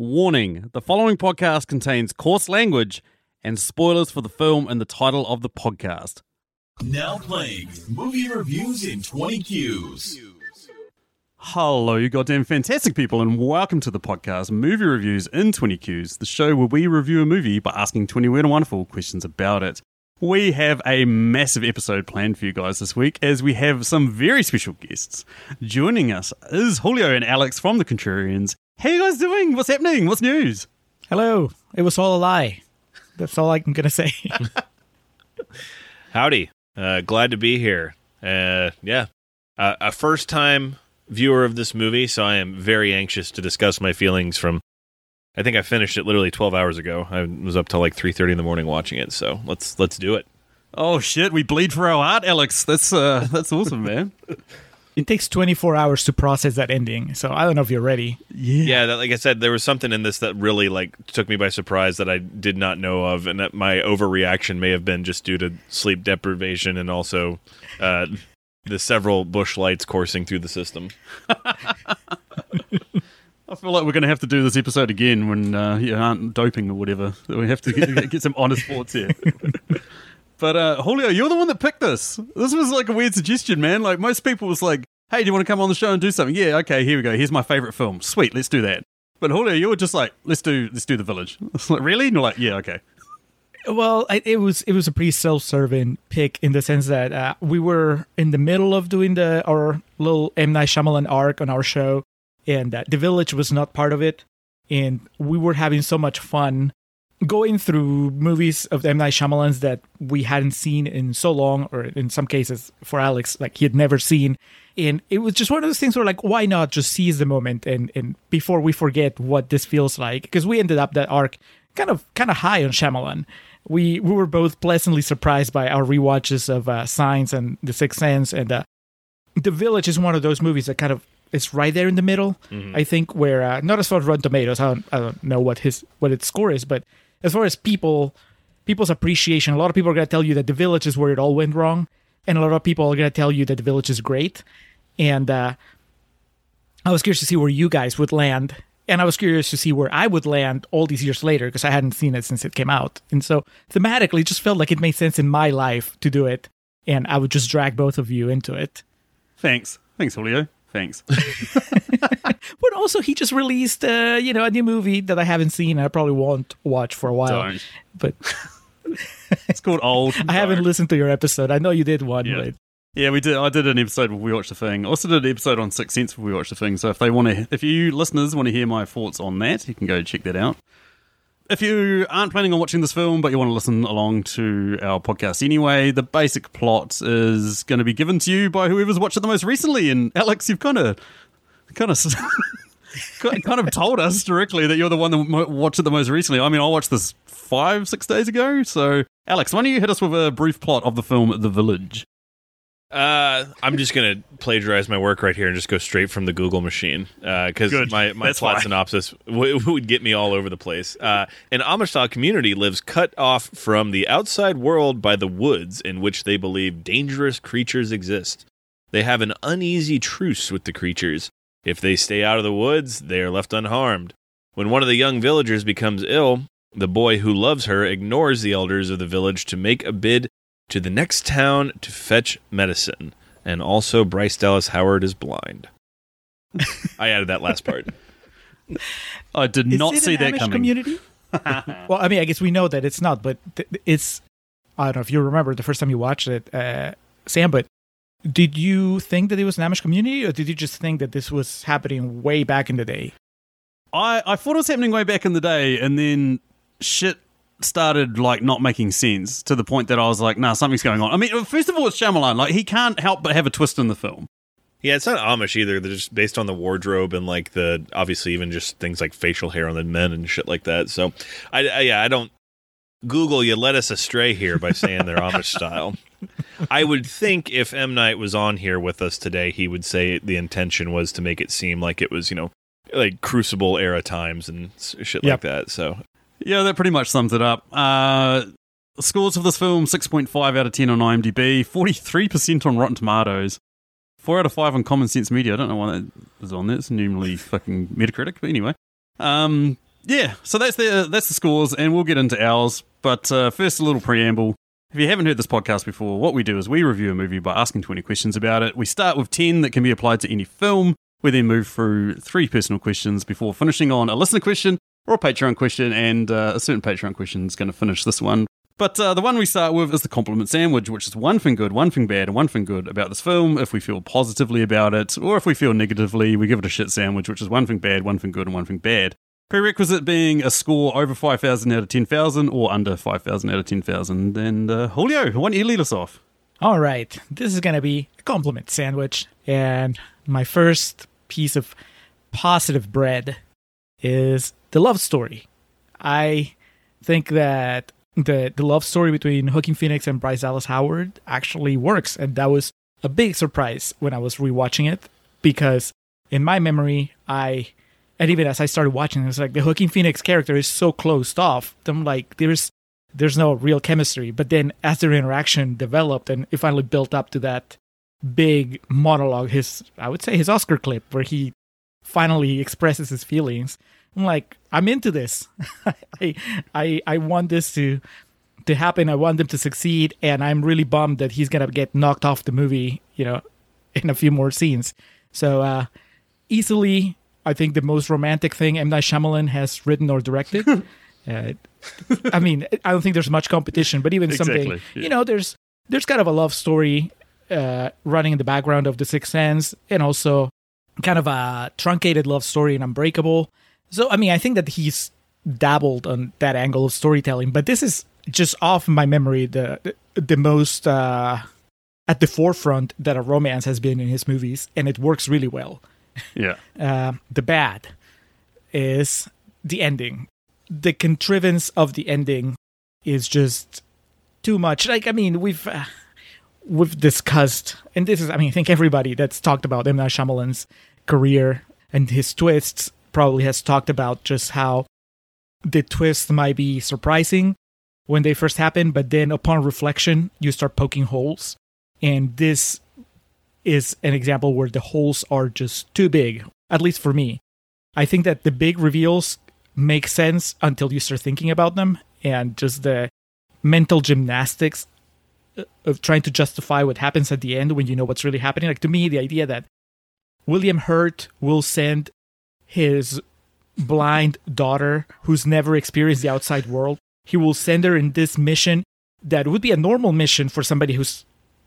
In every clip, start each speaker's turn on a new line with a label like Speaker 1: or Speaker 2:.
Speaker 1: Warning the following podcast contains coarse language and spoilers for the film and the title of the podcast.
Speaker 2: Now playing movie reviews in 20 Qs.
Speaker 1: Hello, you goddamn fantastic people, and welcome to the podcast Movie Reviews in 20 Qs, the show where we review a movie by asking 20 weird and wonderful questions about it. We have a massive episode planned for you guys this week as we have some very special guests. Joining us is Julio and Alex from The Contrarians. How you guys doing? What's happening? What's news?
Speaker 3: Hello. It was all a lie. That's all I'm gonna say.
Speaker 4: Howdy. Uh, glad to be here. Uh, yeah. Uh, a first time viewer of this movie, so I am very anxious to discuss my feelings from. I think I finished it literally 12 hours ago. I was up till like 3:30 in the morning watching it, so let's let's do it.
Speaker 1: Oh shit, we bleed for our art, Alex. That's uh that's awesome, man.
Speaker 3: it takes 24 hours to process that ending, so I don't know if you're ready.
Speaker 4: Yeah, that, like I said, there was something in this that really like took me by surprise that I did not know of, and that my overreaction may have been just due to sleep deprivation and also uh, the several Busch Lights coursing through the system.
Speaker 1: I feel like we're going to have to do this episode again when uh, you aren't doping or whatever. We have to get, get some honest thoughts here. but uh, Julio, you're the one that picked this. This was like a weird suggestion, man. Like most people was like, "Hey, do you want to come on the show and do something?" Yeah, okay, here we go. Here's my favorite film. Sweet, let's do that. But Julio, you were just like, "Let's do, let's do the village." It's like, really? And you're like, "Yeah, okay."
Speaker 3: Well, it was it was a pretty self-serving pick in the sense that uh, we were in the middle of doing the our little M Night Shyamalan arc on our show, and uh, the village was not part of it, and we were having so much fun going through movies of M Night Shyamalan's that we hadn't seen in so long, or in some cases for Alex, like he had never seen, and it was just one of those things where like, why not just seize the moment and and before we forget what this feels like, because we ended up that arc kind of kind of high on Shyamalan we we were both pleasantly surprised by our rewatches of uh, Signs and The Sixth Sense, and uh, The Village is one of those movies that kind of is right there in the middle.
Speaker 4: Mm-hmm.
Speaker 3: I think where uh, not as far as Rotten Tomatoes, I don't, I don't know what his what its score is, but as far as people people's appreciation, a lot of people are going to tell you that The Village is where it all went wrong, and a lot of people are going to tell you that The Village is great. And uh, I was curious to see where you guys would land and I was curious to see where I would land all these years later because I hadn't seen it since it came out. And so thematically, it just felt like it made sense in my life to do it, and I would just drag both of you into it.
Speaker 1: Thanks, thanks, Julio. Thanks.
Speaker 3: but also, he just released, uh, you know, a new movie that I haven't seen. and I probably won't watch for a while.
Speaker 1: Don't.
Speaker 3: But
Speaker 1: It's called Old.
Speaker 3: I haven't listened to your episode. I know you did one,
Speaker 1: Yeah.
Speaker 3: but
Speaker 1: Yeah, we did. I did an episode where we watched the thing. I also did an episode on Sixth Sense where we watched the thing. So if they want to, if you listeners want to hear my thoughts on that, you can go check that out. If you aren't planning on watching this film, but you want to listen along to our podcast anyway, the basic plot is going to be given to you by whoever's watched it the most recently. And Alex, you've kind of, kind of. kind of told us directly that you're the one that watched it the most recently. I mean, I watched this five, six days ago. So, Alex, why don't you hit us with a brief plot of the film The Village?
Speaker 4: Uh, I'm just gonna plagiarize my work right here and just go straight from the Google machine because
Speaker 1: Good.
Speaker 4: my my
Speaker 1: That's
Speaker 4: plot
Speaker 1: fine.
Speaker 4: synopsis w- would get me all over the place. Uh, an Amish community lives cut off from the outside world by the woods in which they believe dangerous creatures exist. They have an uneasy truce with the creatures. If they stay out of the woods, they are left unharmed. When one of the young villagers becomes ill, the boy who loves her ignores the elders of the village to make a bid to the next town to fetch medicine. And also, Bryce Dallas Howard is blind. I added that last part.
Speaker 1: I did
Speaker 3: Is
Speaker 1: not
Speaker 3: it
Speaker 1: see
Speaker 3: an
Speaker 1: that
Speaker 3: Amish
Speaker 1: coming.
Speaker 3: community? well, I mean, I guess we know that it's not, but th- it's. I don't know if you remember the first time you watched it, uh, Sam. But did you think that it was an Amish community, or did you just think that this was happening way back in the day?
Speaker 1: I, I thought it was happening way back in the day, and then shit started like not making sense to the point that I was like, nah, something's going on. I mean, first of all, it's Shyamalan. Like, he can't help but have a twist in the film.
Speaker 4: Yeah, it's not Amish either. They're just based on the wardrobe and like the obviously even just things like facial hair on the men and shit like that. So, I, I yeah, I don't. Google, you led us astray here by saying they're Amish style. I would think if M Night was on here with us today, he would say the intention was to make it seem like it was you know like Crucible era times and shit
Speaker 3: Yep.
Speaker 4: like that. So
Speaker 1: Yeah, that pretty much sums it up. Uh, scores of this film 6.5 out of 10 on IMDb, 43% on Rotten Tomatoes, 4 out of 5 on Common Sense Media. I don't know why that is on there. It's normally fucking Metacritic, but anyway. Um, yeah, so that's the that's the scores, and we'll get into ours. But uh, first, a little preamble. If you haven't heard this podcast before, what we do is we review a movie by asking 20 questions about it. We start with 10 that can be applied to any film. We then move through three personal questions before finishing on a listener question or Patreon question, and uh, a certain Patreon question is going to finish this one. But uh, the one we start with is the compliment sandwich, which is one thing good, one thing bad, and one thing good about this film. If we feel positively about it, or if we feel negatively, we give it a shit sandwich, which is one thing bad, one thing good, and one thing bad. Prerequisite being a score over 5,000 out of 10,000 or under 5,000 out of 10,000. And uh, Julio, why don't you lead us off?
Speaker 3: All right, this is going to be a compliment sandwich. And my first piece of positive bread is the love story. I think that the, the love story between Joaquin Phoenix and Bryce Dallas Howard actually works. And that was a big surprise when I was rewatching it because in my memory, I and even as I started watching, it was like the Joaquin Phoenix character is so closed off. I'm like, there's there's no real chemistry. But then as their interaction developed and it finally built up to that big monologue, his I would say his Oscar clip where he finally expresses his feelings. I'm like, I'm into this. I I I want this to to happen. I want them to succeed, and I'm really bummed that he's gonna get knocked off the movie. You know, in a few more scenes. So uh, easily I think the most romantic thing M Night Shyamalan has written or directed. uh, I mean, I don't think there's much competition, but even
Speaker 1: Exactly,
Speaker 3: something
Speaker 1: yeah.
Speaker 3: you know, there's there's kind of a love story uh, running in the background of The Sixth Sense, and also kind of a truncated love story in Unbreakable. So I mean, I think that he's dabbled on that angle of storytelling, but this is just off my memory the the, most uh, at the forefront that a romance has been in his movies, and it works really well.
Speaker 1: Yeah.
Speaker 3: Uh, the bad is the ending. The contrivance of the ending is just too much. Like, I mean, we've uh, we've discussed, and this is, I mean, I think everybody that's talked about M Night Shyamalan's career and his twists probably has talked about just how the twist might be surprising when they first happen, but then upon reflection, you start poking holes, and this is an example where the holes are just too big, at least for me. I think that the big reveals make sense until you start thinking about them, and just the mental gymnastics uh, of trying to justify what happens at the end when you know what's really happening. Like to me, the idea that William Hurt will send his blind daughter, who's never experienced the outside world, he will send her in this mission that would be a normal mission for somebody who's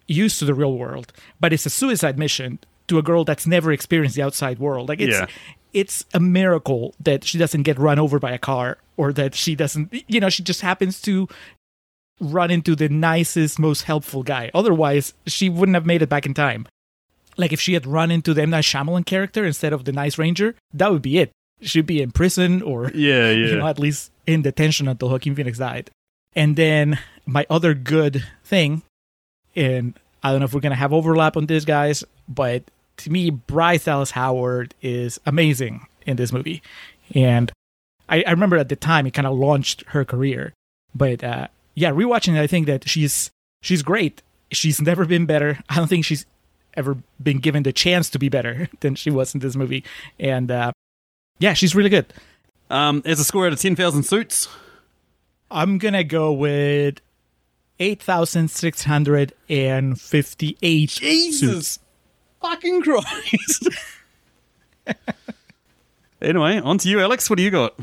Speaker 3: used to the real world, but it's a suicide mission to a girl that's never experienced the outside world. Like it's
Speaker 1: Yeah.
Speaker 3: it's a miracle that she doesn't get run over by a car or that she doesn't you know, she just happens to run into the nicest, most helpful guy. Otherwise, she wouldn't have made it back in time. Like if she had run into the M. Night Shyamalan character instead of the nice ranger, that would be it. She'd be in prison or
Speaker 1: Yeah, yeah.
Speaker 3: you know, at least in detention until Joaquin Phoenix died. And then my other good thing, and I don't know if we're gonna have overlap on this, guys, but to me, Bryce Dallas Howard is amazing in this movie, and I, I remember at the time it kind of launched her career. But uh, yeah, rewatching it, I think that she's she's great. She's never been better. I don't think she's ever been given the chance to be better than she was in this movie, and uh, yeah, she's really good.
Speaker 1: Um, as a score out of 10,000 suits,
Speaker 3: I'm gonna go with eight thousand six hundred and fifty-eight.
Speaker 1: Jesus fucking Christ. anyway, on to you, Alex. What do you got?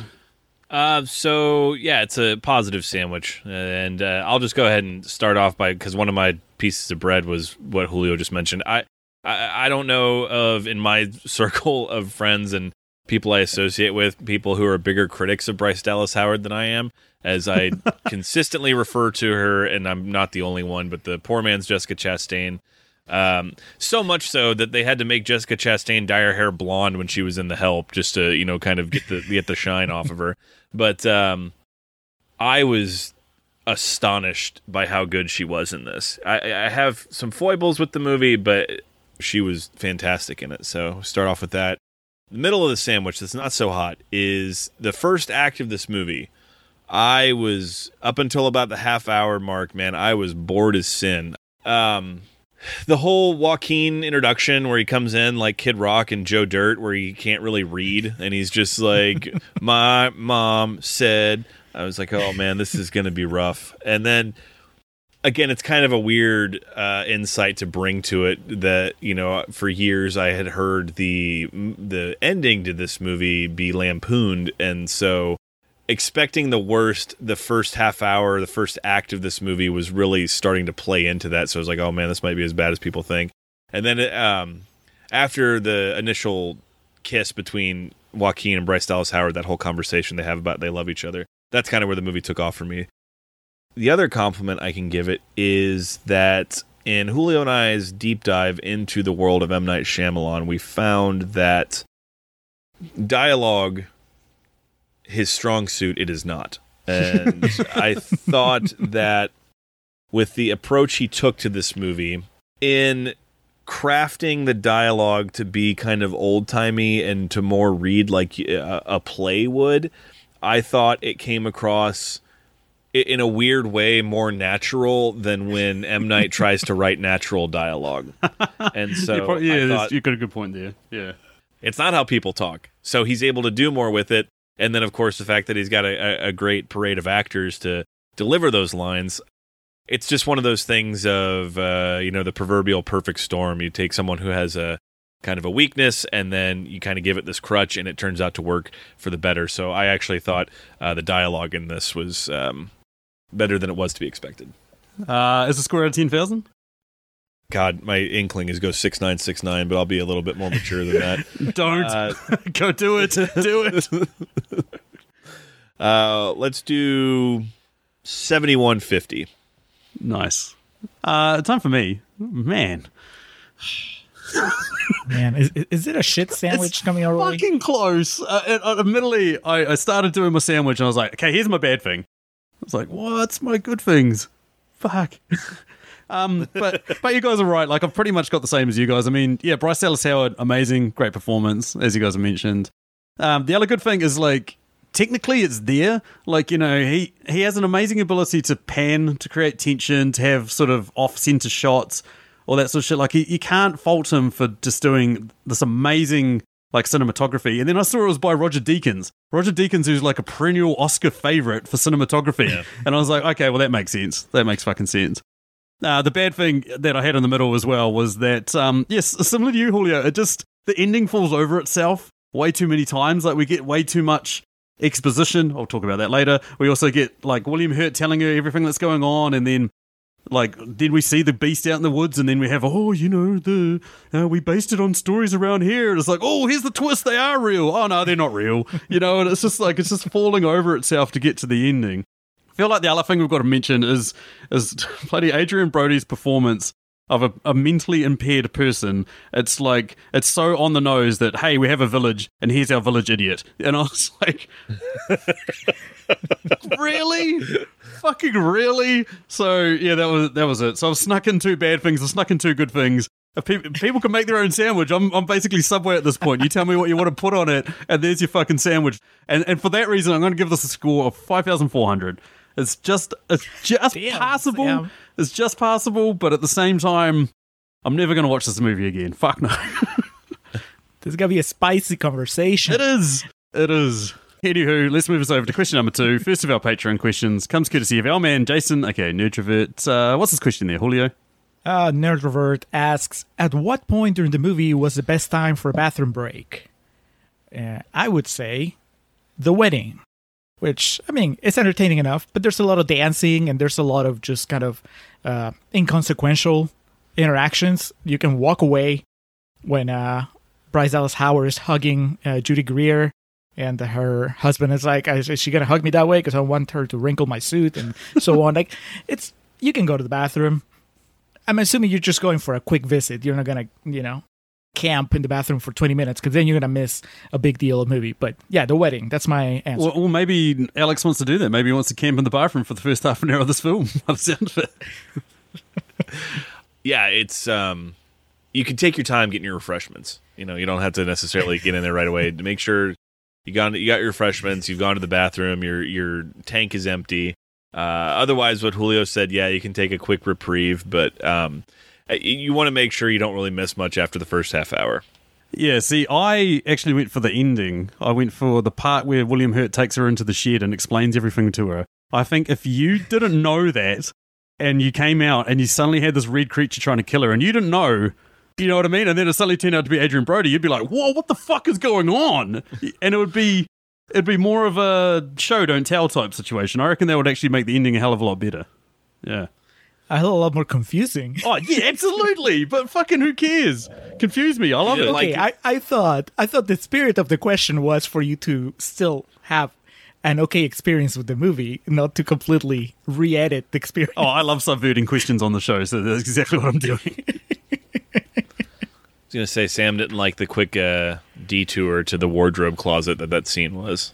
Speaker 4: Uh, so yeah, it's a positive sandwich, and uh, I'll just go ahead and start off by because one of my pieces of bread was what Julio just mentioned. I, I I don't know of in my circle of friends and people I associate with people who are bigger critics of Bryce Dallas Howard than I am, as I consistently refer to her, and I'm not the only one, but the poor man's Jessica Chastain. Um, so much so that they had to make Jessica Chastain dye her hair blonde when she was in The Help, just to you know kind of get the get the shine off of her. But um, I was astonished by how good she was in this. I, I have some foibles with the movie, but she was fantastic in it. So start off with that. The middle of the sandwich that's not so hot is the first act of this movie. I was up until about the half hour mark, man. I was bored as sin. Um, the whole Joaquin introduction where he comes in like Kid Rock and Joe Dirt, where he can't really read, and he's just like, "My mom said." I was like, "Oh man, this is gonna be rough." And then again, it's kind of a weird uh, insight to bring to it that you know for years I had heard the the ending to this movie be lampooned, and so expecting the worst the first half hour the first act of this movie was really starting to play into that. So i was like oh man this might be as bad as people think. And then um, after the initial kiss between joaquin and bryce dallas howard that whole conversation they have about they love each other that's kind of where the movie took off for me. The other compliment i can give it is that in julio and i's deep dive into the world of m. Night Shyamalan, we found that dialogue his strong suit, it is not. And I thought that with the approach he took to this movie, in crafting the dialogue to be kind of old timey and to more read like a, a, play would, I thought it came across in a weird way more natural than when M Night tries to write natural dialogue. And so,
Speaker 1: yeah, thought, you got a good point there. Yeah,
Speaker 4: it's not how people talk. So he's able to do more with it and then of course the fact that he's got a, a great parade of actors to deliver those lines it's just one of those things of uh, you know the proverbial perfect storm. You take someone who has a kind of a weakness and then you kind of give it this crutch and it turns out to work for the better. So i actually thought uh, the dialogue in this was um, better than it was to be expected.
Speaker 1: Uh, is the score out of 10000
Speaker 4: God, my inkling is go six nine six nine, but I'll be a little bit more mature than that.
Speaker 1: Don't uh, go do it. Do it.
Speaker 4: uh, let's do seventy one fifty.
Speaker 1: Nice. Uh, time for me, man.
Speaker 3: Man, is, is it a shit sandwich
Speaker 1: it's
Speaker 3: coming our way?
Speaker 1: Fucking close. Uh, uh, admittedly, I, I started doing my sandwich and I was like, okay, here's my bad thing. I was like, what's my good things? Fuck. Um, but but you guys are right. Like I've pretty much got the same as you guys. I mean, yeah, Bryce Dallas Howard, amazing, great performance, as you guys have mentioned. Um, the other good thing is like technically it's there. Like you know, he he has an amazing ability to pan, to create tension, to have sort of off center shots, all that sort of shit. Like you can't fault him for just doing this amazing like cinematography. And then I saw it was by Roger Deakins. Roger Deakins, who's like a perennial Oscar favorite for cinematography. Yeah. And I was like, okay, well that makes sense. That makes fucking sense. Uh, the bad thing that I had in the middle as well was that, um, yes, similar to you, Julio, it just, the ending falls over itself way too many times. Like, we get way too much exposition. I'll talk about that later. We also get, like, William Hurt telling her everything that's going on, and then, like, then we see the beast out in the woods, and then we have, oh, you know, the uh, we based it on stories around here. And it's like, oh, here's the twist. They are real. Oh, no, they're not real. You know, and it's just like, it's just falling over itself to get to the ending feel like the other thing we've got to mention is is bloody Adrien Brody's performance of a, a, mentally impaired person. It's like it's so on the nose that hey, we have a village and here's our village idiot. And I was like, really, fucking really. So yeah, that was that was it. So I've snuck in two bad things. I've snuck in two good things. If people, people can make their own sandwich, I'm, I'm basically Subway at this point. You tell me what you want to put on it, and there's your fucking sandwich. And and for that reason, I'm going to give this a score of five thousand four hundred. It's just it's just Damn, passable. Sam. It's just passable, but at the same time, I'm never going to watch this movie again. Fuck no.
Speaker 3: There's going to be a spicy conversation.
Speaker 1: It is. It is. Anywho, let's move us over to question number two. First of our Patreon questions comes courtesy of our man Jason. Okay, Nerdrovert. Uh, what's his question there, Julio?
Speaker 3: Uh, Nerdrovert asks, "At what point during the movie was the best time for a bathroom break?" Uh, I would say, the wedding which I mean, it's entertaining enough, but there's a lot of dancing and there's a lot of just kind of uh, inconsequential interactions. You can walk away when uh, Bryce Dallas Howard is hugging uh, Judy Greer, and her husband is like, "Is she gonna hug me that way? Because I want her to wrinkle my suit and so on." Like, it's you can go to the bathroom. I'm assuming you're just going for a quick visit. You're not gonna, you know, camp in the bathroom for 20 minutes because then you're gonna miss a big deal of movie. But yeah the wedding that's my answer.
Speaker 1: Well, well, maybe alex wants to do that. Maybe he wants to camp in the bathroom for the first half an hour of this film by the sound of
Speaker 4: it. Yeah it's um you can take your time getting your refreshments. You know you don't have to necessarily get in there right away. To make sure you got you got your refreshments you've gone to the bathroom your your tank is empty. Uh, otherwise what julio said yeah you can take a quick reprieve but um Uh, you want to make sure you don't really miss much after the first half hour.
Speaker 1: Yeah, see, I actually went for the ending. I went for the part where William Hurt takes her into the shed and explains everything to her. I think if you didn't know that and you came out and you suddenly had this red creature trying to kill her and you didn't know, you know what I mean? And then it suddenly turned out to be Adrien Brody, you'd be like, whoa, what the fuck is going on? And it would be it'd be more of a show don't tell type situation. I reckon that would actually make the ending a hell of a lot better. Yeah.
Speaker 3: A hell of a lot more confusing.
Speaker 1: Oh yeah, absolutely. but fucking who cares? Confuse me. I love
Speaker 4: Yeah,
Speaker 1: it.
Speaker 4: like-
Speaker 3: okay, I, I thought I thought the spirit of the question was for you to still have an okay experience with the movie, not to completely re-edit the experience.
Speaker 1: Oh, I love subverting questions on the show, so that's exactly what I'm doing.
Speaker 4: I was gonna say Sam didn't like the quick uh, detour to the wardrobe closet that that scene was.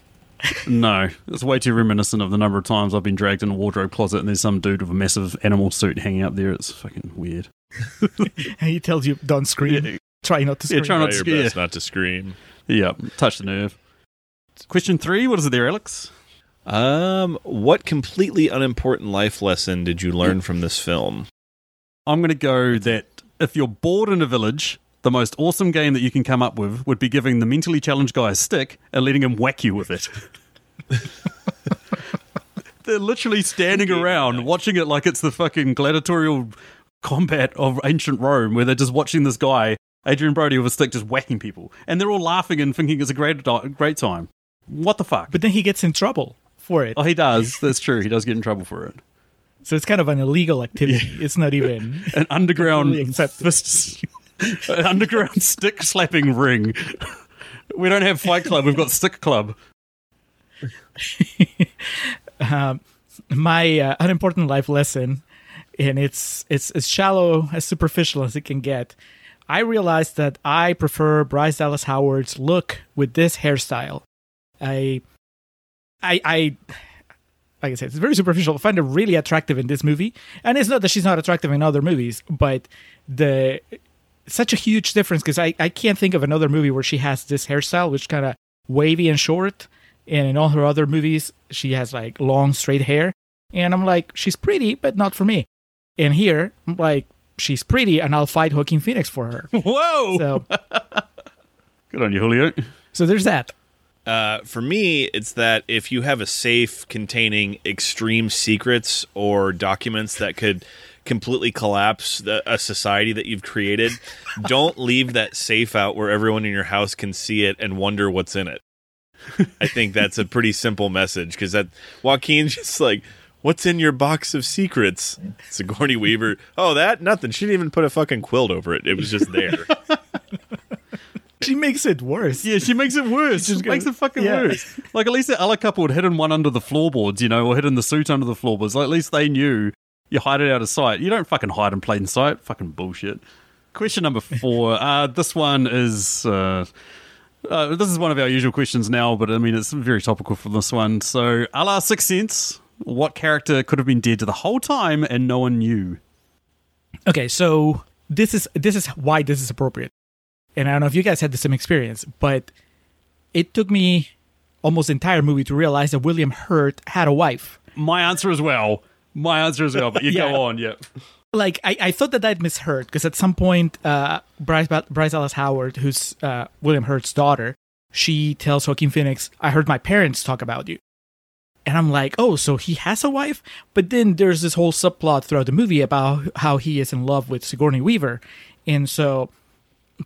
Speaker 1: No, it's way too reminiscent of the number of times I've been dragged in a wardrobe closet and there's some dude with a massive animal suit hanging up there. It's fucking weird.
Speaker 3: And he tells you, "Don't scream.
Speaker 1: Yeah.
Speaker 3: Try not to
Speaker 1: Yeah,
Speaker 3: scream."
Speaker 1: try not
Speaker 4: Try
Speaker 1: to
Speaker 4: your
Speaker 1: scare.
Speaker 4: best not to scream.
Speaker 1: Yeah, touch the nerve. Question three. What is it there, Alex?
Speaker 4: Um, what completely unimportant life lesson did you learn from this film?
Speaker 1: I'm going to go that if you're bored in a village, the most awesome game that you can come up with would be giving the mentally challenged guy a stick and letting him whack you with it. They're literally standing around watching it like it's the fucking gladiatorial combat of ancient Rome, where they're just watching this guy, Adrien Brody, with a stick, just whacking people, and they're all laughing and thinking it's a great great time. What the fuck?
Speaker 3: But then he gets in trouble for it.
Speaker 1: oh, he does. That's true. He does get in trouble for it.
Speaker 3: So it's kind of an illegal activity. It's not even.
Speaker 1: An underground fist, an underground stick slapping ring. We don't have Fight Club. We've got Stick Club.
Speaker 3: my uh, unimportant life lesson, and it's it's as shallow as superficial as it can get. I realized that I prefer Bryce Dallas Howard's look with this hairstyle. I, I, I, like I said, it's very superficial. I find her really attractive in this movie, and it's not that she's not attractive in other movies, but the such a huge difference because I, I can't think of another movie where she has this hairstyle, which kind of wavy and short. And in all her other movies, she has like long straight hair. And I'm like, she's pretty, but not for me. And here, I'm like, she's pretty, and I'll fight Joaquin Phoenix for her.
Speaker 1: Whoa!
Speaker 3: So,
Speaker 1: Good on you, Julio.
Speaker 3: so there's that.
Speaker 4: Uh, for me, it's that if you have a safe containing extreme secrets or documents that could completely collapse the, a society that you've created, don't leave that safe out where everyone in your house can see it and wonder what's in it. I think that's a pretty simple message because that Joaquin's just like, "What's in your box of secrets?" Sigourney Weaver, "Oh, that nothing. She didn't even put a fucking quilt over it. It was just there."
Speaker 3: She makes it worse.
Speaker 1: Yeah, she makes it worse. She
Speaker 3: Just
Speaker 1: makes
Speaker 3: go-
Speaker 1: it fucking
Speaker 3: yeah.
Speaker 1: worse. Like at least the other couple had hidden one under the floorboards, you know, or hidden the suit under the floorboards. Like at least they knew you hide it out of sight. You don't fucking hide in plain sight. Fucking bullshit. Question number four. uh, this one is. Uh, uh, this is one of our usual questions now, but I mean it's very topical for this one. So, a la Sixth Sense, what character could have been dead to the whole time and no one knew?
Speaker 3: Okay, so this is this is why this is appropriate. And I don't know if you guys had the same experience, but it took me almost the entire movie to realize that William Hurt had a wife.
Speaker 1: My answer as well. My answer as well. But you
Speaker 3: Yeah.
Speaker 1: go on, yeah.
Speaker 3: Like I, I thought that I'd misheard because at some point, uh, Bryce Bryce Dallas Howard, who's uh, William Hurt's daughter, she tells Joaquin Phoenix, "I heard my parents talk about you," and I'm like, "Oh, so he has a wife?" But then there's this whole subplot throughout the movie about how he is in love with Sigourney Weaver, and so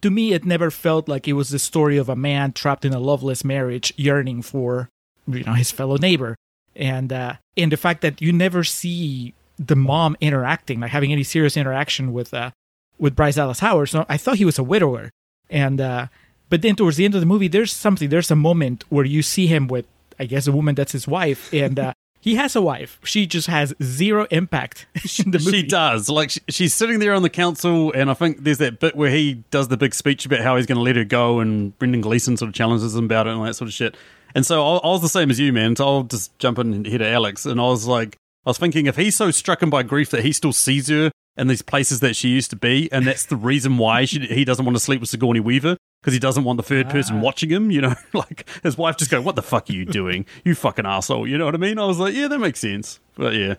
Speaker 3: to me, it never felt like it was the story of a man trapped in a loveless marriage, yearning for you know his fellow neighbor, and uh, and the fact that you never see the mom interacting, like having any serious interaction with uh, with Bryce Dallas Howard. So I thought he was a widower, and uh, but then towards the end of the movie, there's something, there's a moment where you see him with, I guess, a woman that's his wife, and uh, he has a wife. She just has zero impact in the movie.
Speaker 1: She does. Like she, she's sitting there on the council, and I think there's that bit where he does the big speech about how he's going to let her go, and Brendan Gleeson sort of challenges him about it and all that sort of shit. And so I, I was the same as you, man. So I'll just jump in here to Alex, and I was like, I was thinking if he's so stricken by grief that he still sees her in these places that she used to be, and that's the reason why she, he doesn't want to sleep with Sigourney Weaver. Because he doesn't want the third person ah. watching him, you know, like his wife just go, "What the fuck are you doing, you fucking asshole?" You know what I mean? I was like, "Yeah, that makes sense." But yeah,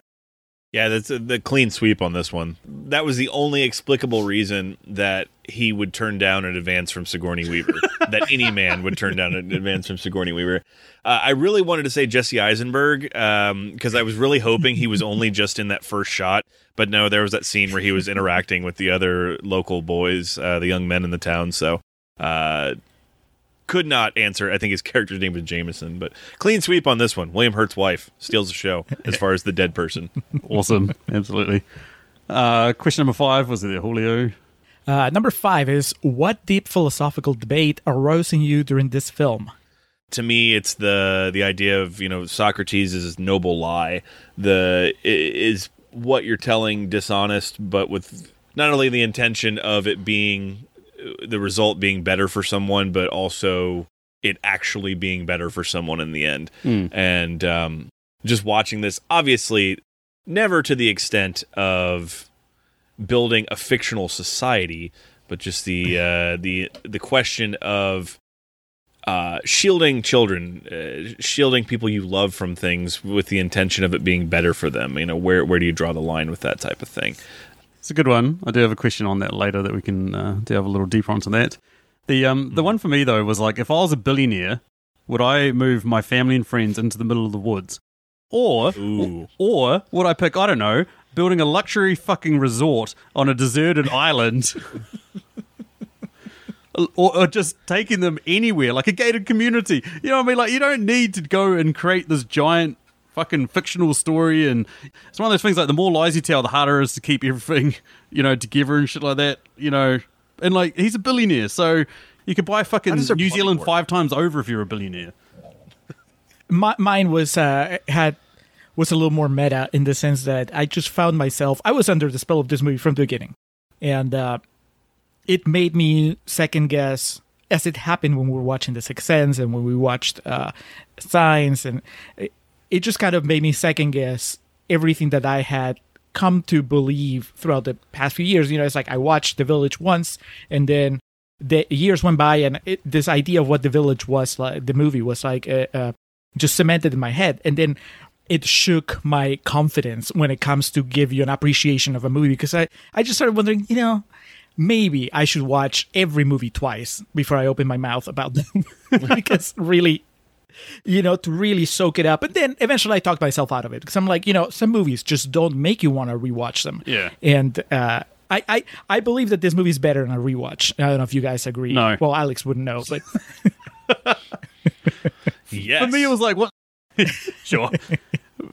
Speaker 4: Yeah, that's a, the clean sweep on this one. That was the only explicable reason that he would turn down an advance from Sigourney Weaver. that any man would turn down an advance from Sigourney Weaver. Uh, I really wanted to say Jesse Eisenberg because I was really hoping he was only just in that first shot. But no, there was that scene where he was interacting with the other local boys, uh, the young men in the town. So uh, could not answer. I think his character's name was Jameson, but clean sweep on this one. William Hurt's wife steals the show as far as the dead person.
Speaker 1: Awesome. Absolutely. Uh, question number five was it Julio?
Speaker 3: Uh, number five is what deep philosophical debate arose in you during this film?
Speaker 4: to me it's the the idea of you know Socrates is noble lie the is what you're telling dishonest but with not only the intention of it being the result being better for someone but also it actually being better for someone in the end and um just watching this obviously never to the extent of building a fictional society but just the uh the the question of uh, shielding children, uh, shielding people you love from things with the intention of it being better for them. You know, where where do you draw the line with that type of thing?
Speaker 1: It's a good one. I do have a question on that later that we can uh, delve a little deeper onto that. The um the one for me though was like if I was a billionaire, would I move my family and friends into the middle of the woods, or
Speaker 4: Ooh.
Speaker 1: or would I pick I don't know building a luxury fucking resort on a deserted island? Or, or just taking them anywhere, like a gated community. You know what I mean? Like, you don't need to go and create this giant fucking fictional story. And it's one of those things like the more lies you tell, the harder it is to keep everything, you know, together and shit like that, you know. And like, he's a billionaire, so you could buy fucking
Speaker 4: How does their
Speaker 1: New Zealand
Speaker 4: work?
Speaker 1: five times over if you're a billionaire.
Speaker 3: My, mine was uh, had was a little more meta in the sense that I just found myself I was under the spell of this movie from the beginning, and uh, it made me second guess as it happened when we were watching The Sixth Sense and when we watched uh, Signs, and it, just kind of made me second guess everything that I had come to believe throughout the past few years. You know, it's like I watched The Village once, and then the years went by, and it, this idea of what The Village was like, the movie was like, uh, uh, just cemented in my head, and then it shook my confidence when it comes to give you an appreciation of a movie because I, I just started wondering, you know, maybe I should watch every movie twice before I open my mouth about them because really you know, to really soak it up. And then eventually I talked myself out of it because I'm like, you know, some movies just don't make you want to rewatch them.
Speaker 1: Yeah.
Speaker 3: And uh, I, I, I believe that this movie is better than a rewatch. I don't know if you guys agree.
Speaker 1: No.
Speaker 3: Well, Alex wouldn't know, but
Speaker 4: Yes.
Speaker 1: For me, it was like what? sure.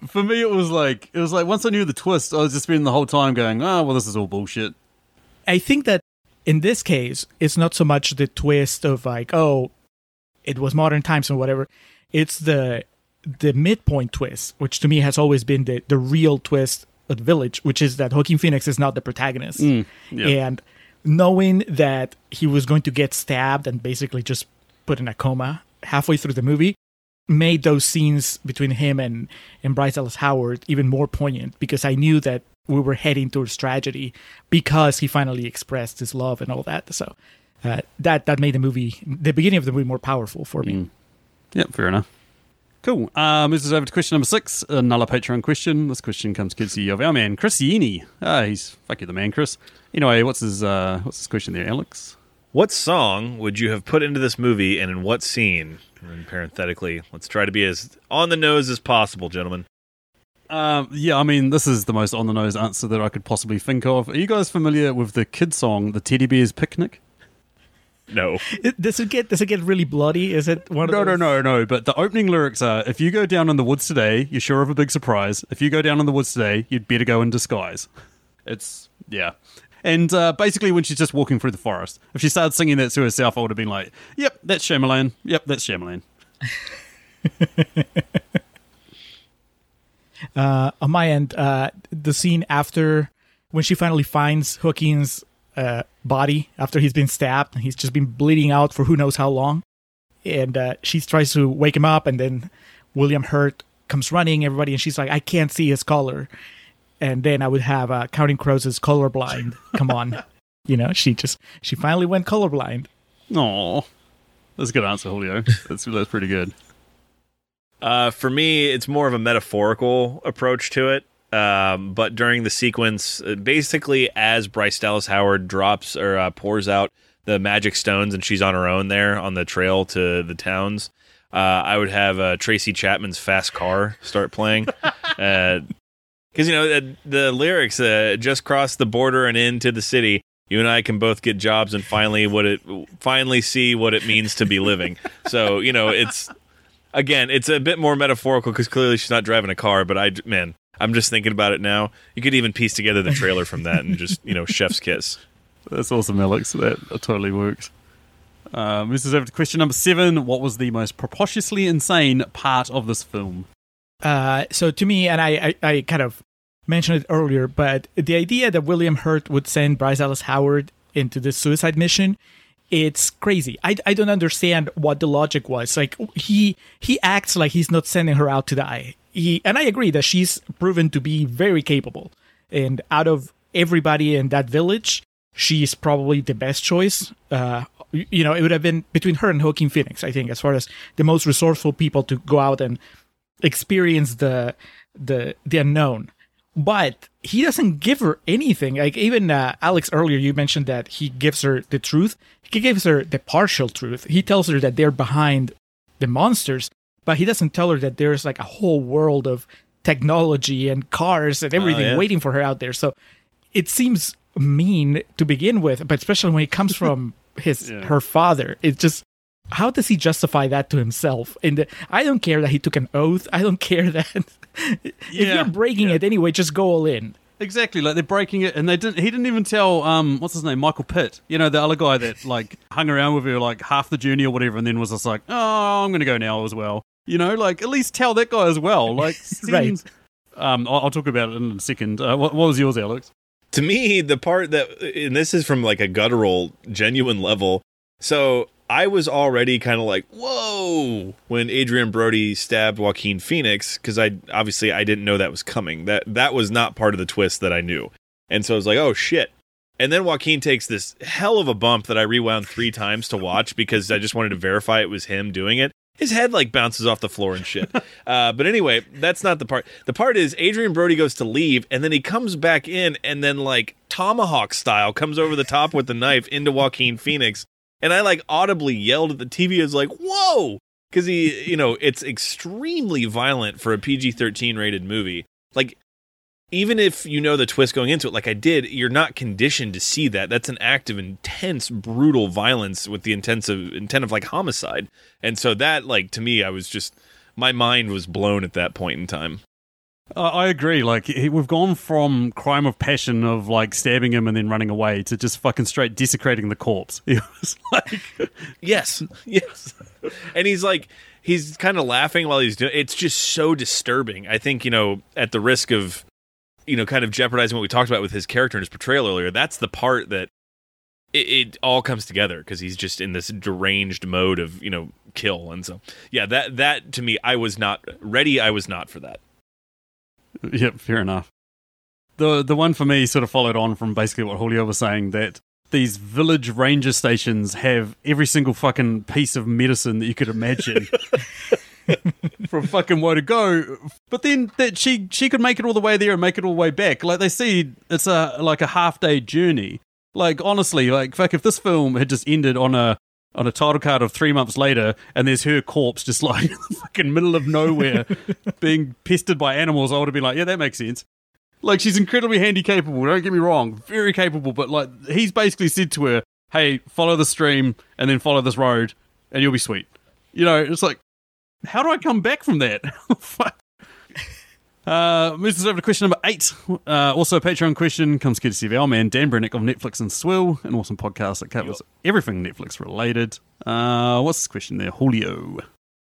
Speaker 1: For me, it was like it was like once I knew the twist, I was just spending the whole time going, "Oh, well, this is all bullshit."
Speaker 3: I think that in this case, it's not so much the twist of like, oh, it was modern times and whatever. It's the the midpoint twist, which to me has always been the the real twist of the village, which is that Joaquin Phoenix is not the protagonist,
Speaker 1: Mm, yeah.
Speaker 3: and knowing that he was going to get stabbed and basically just put in a coma halfway through the movie made those scenes between him and and Bryce Dallas Howard even more poignant because I knew that we were heading towards tragedy because he finally expressed his love and all that. So uh, that that made the movie, the beginning of the movie, more powerful for me.
Speaker 1: Yep, fair enough. Cool. Uh, moves us over to question number six, another Patreon question. This question comes courtesy of our man Chris Yini. Ah, he's fuck you, the man, Chris. Anyway, what's his uh, what's his question there, Alex?
Speaker 4: What song would you have put into this movie and in what scene? And parenthetically, let's try to be as on the nose as possible, gentlemen.
Speaker 1: Um, yeah, I mean, this is the most on the nose answer that I could possibly think of. Are you guys familiar with the kid song, "The Teddy Bear's Picnic"?
Speaker 4: No.
Speaker 3: It- does it get does it get really bloody? Is it one of
Speaker 1: No, no,
Speaker 3: those-
Speaker 1: no, no. But the opening lyrics are: "If you go down in the woods today, you're sure of a big surprise. If you go down in the woods today, you'd better go in disguise." It's yeah. And uh, basically, when she's just walking through the forest, if she started singing that to herself, I would have been like, "Yep, that's Shyamalan. Yep, that's Shyamalan."
Speaker 3: uh, on my end, uh, the scene after when she finally finds Joaquin's uh, body after he's been stabbed, and he's just been bleeding out for who knows how long, and uh, she tries to wake him up, and then William Hurt comes running, everybody, and she's like, "I can't see his color," and then I would have uh, Counting Crows is colorblind. Come on, you know, she just she finally went colorblind.
Speaker 1: Aw, that's a good answer, Julio. That's that's pretty good.
Speaker 4: Uh, for me, it's more of a metaphorical approach to it. Uh, Um, but during the sequence, uh, basically, as Bryce Dallas Howard drops or uh, pours out the magic stones and she's on her own there on the trail to the towns, uh, I would have uh, Tracy Chapman's Fast Car start playing. Because, you know, the, the lyrics uh, just cross the border and into the city. You and I can both get jobs and finally what it finally see what it means to be living. So you know it's again it's a bit more metaphorical because clearly she's not driving a car. But I man, I'm just thinking about it now. You could even piece together the trailer from that and just you know chef's kiss.
Speaker 1: That's awesome, Alex. That totally works. Uh, moves us over to question number seven. What was the most preposterously insane part of this film?
Speaker 3: Uh, so to me, and I, I, I kind of mentioned it earlier, but the idea that William Hurt would send Bryce Dallas Howard into this suicide mission, it's crazy. I, I don't understand what the logic was. Like he he acts like he's not sending her out to die. He and I agree that she's proven to be very capable. And out of everybody in that village, she's probably the best choice. Uh, you know, it would have been between her and Joaquin Phoenix, I think, as far as the most resourceful people to go out and experience the the the unknown but he doesn't give her anything. Like even uh, Alex earlier, you mentioned that he gives her the truth. He gives her the partial truth. He tells her that they're behind the monsters, but he doesn't tell her that there's like a whole world of technology and cars and everything
Speaker 4: yeah.
Speaker 3: waiting for her out there. So it seems mean to begin with, but especially when it comes from his
Speaker 1: Yeah.
Speaker 3: her father, it just how does he justify that to himself? And the, I don't care that he took an oath. I don't care that if
Speaker 1: Yeah,
Speaker 3: you're breaking
Speaker 1: yeah.
Speaker 3: it anyway, just go all in.
Speaker 1: Exactly, like they're breaking it, and they didn't. He didn't even tell um, what's his name, Michael Pitt. You know, the other guy that like hung around with her like half the journey or whatever, and then was just like, "Oh, I'm gonna go now as well." You know, like at least tell that guy as well. Like,
Speaker 3: Right.
Speaker 1: Um, I'll, I'll talk about it in a second. Uh, what, what was yours, Alex?
Speaker 4: to me the part that and this is from like a guttural genuine level so i was already kind of like whoa when adrien brody stabbed joaquin phoenix because i obviously i didn't know that was coming that that was not part of the twist that i knew and so i was like oh shit and then joaquin takes this hell of a bump that i rewound three times to watch because i just wanted to verify it was him doing it his head like bounces off the floor and shit. Uh, but anyway, that's not the part. The part is Adrien Brody goes to leave and then he comes back in and then like tomahawk style comes over the top with the knife into Joaquin Phoenix. And I like audibly yelled at the TV. I was like, whoa! Because he, you know, it's extremely violent for a PG 13 rated movie. Like, even if you know the twist going into it, like I did, you're not conditioned to see that. That's an act of intense, brutal violence with the intensive intent of like homicide. And so that, like, to me, I was just my mind was blown at that point in time.
Speaker 1: I agree. Like we've gone from crime of passion of like stabbing him and then running away to just fucking straight desecrating the corpse. It was like,
Speaker 4: Yes, yes. And he's like, he's kind of laughing while he's doing. It's just so disturbing. I think you know, at the risk of, you know, kind of jeopardizing what we talked about with his character and his portrayal earlier. That's the part that it, it all comes together because he's just in this deranged mode of you know kill, and so yeah, that that to me, I was not ready. I was not for that.
Speaker 1: Yep, fair enough. The the one for me sort of followed on from basically what Julio was saying that these village ranger stations have every single fucking piece of medicine that you could imagine. From fucking where to go, but then that she she could make it all the way there and make it all the way back. Like they see, it's a like a half day journey. Like honestly, like fuck, if this film had just ended on a on a title card of three months later, and there's her corpse just like in the fucking middle of nowhere, being pestered by animals, I would have been like, yeah, that makes sense. Like she's incredibly handy capable. Don't get me wrong, very capable. But like he's basically said to her, "Hey, follow the stream and then follow this road, and you'll be sweet." You know, it's like, how do I come back from that? Fuck. Uh, moves us over to question number eight. Uh, also, a Patreon question comes courtesy of our man Dan Brennick of Netflix and Swill, an awesome podcast that covers everything Netflix related. Uh, what's this question there, Julio?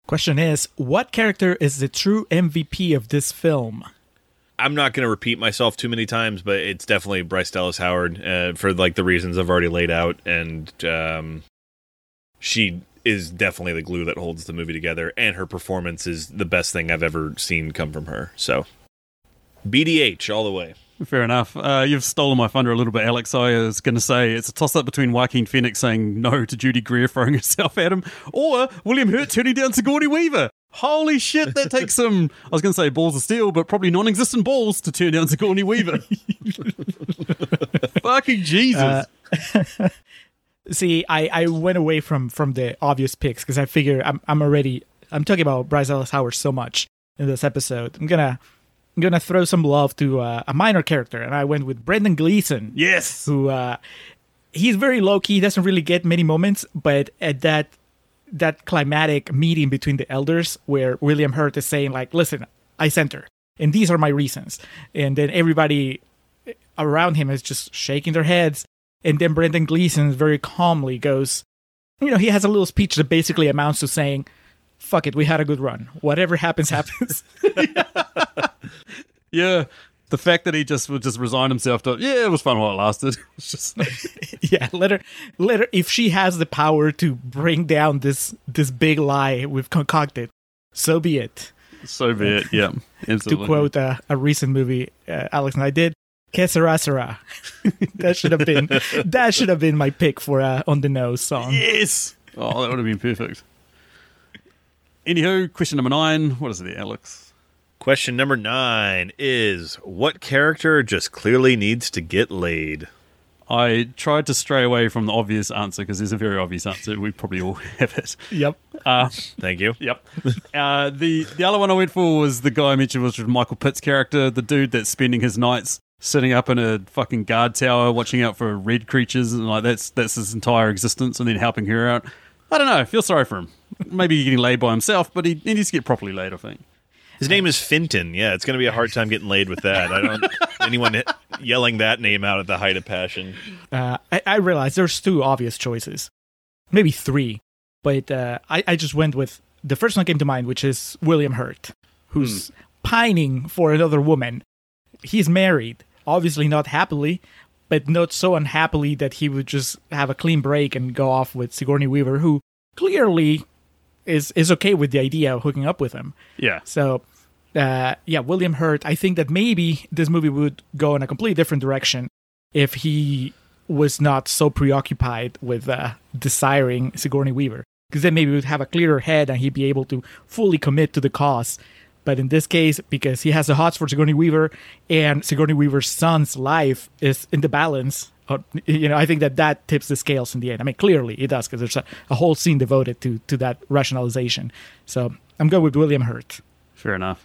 Speaker 3: Question is, what character is the true MVP of this film?
Speaker 4: I'm not going to repeat myself too many times, but it's definitely Bryce Dallas Howard uh, for like the reasons I've already laid out, and um, she is definitely the glue that holds the movie together, and her performance is the best thing I've ever seen come from her. So, BDH all the way.
Speaker 1: Fair enough. Uh, you've stolen my thunder a little bit, Alex. I was going to say it's a toss up between Joaquin Phoenix saying no to Judy Greer throwing herself at him, or William Hurt turning down Sigourney Weaver. Holy shit, that takes some, I was going to say balls of steel, but probably non existent balls to turn down Sigourney Weaver. Fucking Jesus.
Speaker 3: See, I, I went away from from the obvious picks because I figure I'm I'm already I'm talking about Bryce Dallas Howard so much in this episode. I'm gonna I'm gonna throw some love to uh, a minor character, and I went with Brendan Gleeson.
Speaker 1: yes.
Speaker 3: who uh, he's very low key, doesn't really get many moments, but at that that climatic meeting between the elders where William Hurt is saying like, "Listen, I sent her, and these are my reasons," and then everybody around him is just shaking their heads, and then Brendan Gleeson very calmly goes, you know, he has a little speech that basically amounts to saying. Fuck it, we had a good run. Whatever happens, happens.
Speaker 1: Yeah. The fact that he just would just resign himself to, yeah, it was fun while it lasted. It's just,
Speaker 3: yeah let her let her if she has the power to bring down this this big lie we've concocted so be it
Speaker 1: so be it. Yeah. Absolutely.
Speaker 3: to quote uh, a recent movie uh, alex and i did que sera sera that should have been that should have been my pick for a on the nose song
Speaker 1: Yes. Oh, that would have been perfect. Anywho, question number nine. What is it, Alex?
Speaker 4: Question number nine is What character just clearly needs to get laid?
Speaker 1: I tried to stray away from the obvious answer because there's a very obvious answer. We probably all have it.
Speaker 3: yep
Speaker 1: Uh,
Speaker 4: Thank you.
Speaker 1: yep. Uh, the the other one I went for was the guy I mentioned was Michael Pitt's character, the dude that's spending his nights sitting up in a fucking guard tower watching out for red creatures and like that's that's his entire existence and then helping her out. I don't know. I feel sorry for him. Maybe he's getting laid by himself, but he, he needs to get properly laid. I think.
Speaker 4: His name is Finton. Yeah, it's going to be a hard time getting laid with that. I don't anyone yelling that name out at the height of passion.
Speaker 3: uh, I, I realize there's two obvious choices maybe three but uh, I, I just went with the first one came to mind which is william hurt who's pining for another woman he's married obviously not happily but not so unhappily that he would just have a clean break and go off with sigourney weaver who clearly is is okay with the idea of hooking up with him
Speaker 1: Yeah.
Speaker 3: so, uh, yeah, William Hurt. I think that maybe this movie would go in a completely different direction if he was not so preoccupied with uh, desiring Sigourney Weaver, because then maybe we'd have a clearer head and he'd be able to fully commit to the cause. But in this case, because he has the hots for Sigourney Weaver and Sigourney Weaver's son's life is in the balance, uh, you know, I think that that tips the scales in the end. I mean, clearly it does because there's a, a whole scene devoted to to that rationalization. So I'm going with William Hurt.
Speaker 1: Fair enough.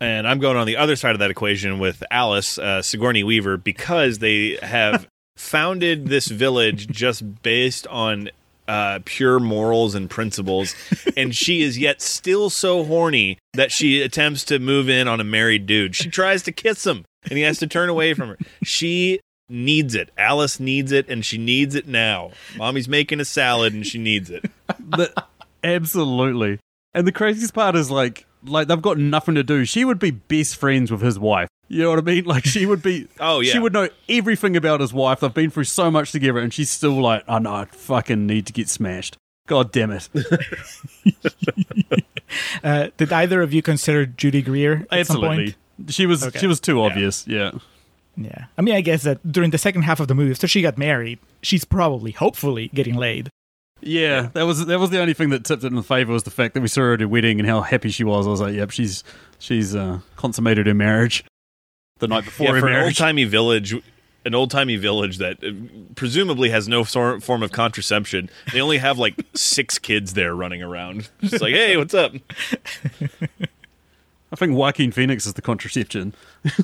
Speaker 4: And I'm going on the other side of that equation with Alice, uh, Sigourney Weaver, because they have founded this village just based on uh, pure morals and principles. and she is yet still so horny that she attempts to move in on a married dude. She tries to kiss him, and he has to turn away from her. She needs it. Alice needs it, and she needs it now. Mommy's making a salad, and she needs it.
Speaker 1: The- absolutely. And the craziest part is like like they've got nothing to do. She would be best friends with his wife. You know what I mean? Like she would be.
Speaker 4: Oh, yeah.
Speaker 1: She would know everything about his wife. They've been through so much together, and she's still like, "Oh no, I fucking need to get smashed." God damn it!
Speaker 3: Uh, did either of you consider Judy Greer at some
Speaker 1: Absolutely.
Speaker 3: point?
Speaker 1: She was
Speaker 3: Okay.
Speaker 1: she was too obvious. Yeah.
Speaker 3: Yeah. I mean, I guess that during the second half of the movie, after she got married, she's probably, hopefully, getting laid.
Speaker 1: yeah, That was that was the only thing that tipped it in the favor was the fact that we saw her at her wedding and how happy she was. I was like, "Yep, she's she's uh, consummated her marriage the night before
Speaker 4: yeah, for an old timey village, an old timey village that uh, presumably has no sor- form of contraception. They only have like six kids there running around. Just like, hey, what's up?
Speaker 1: I think Joaquin Phoenix is the contraception.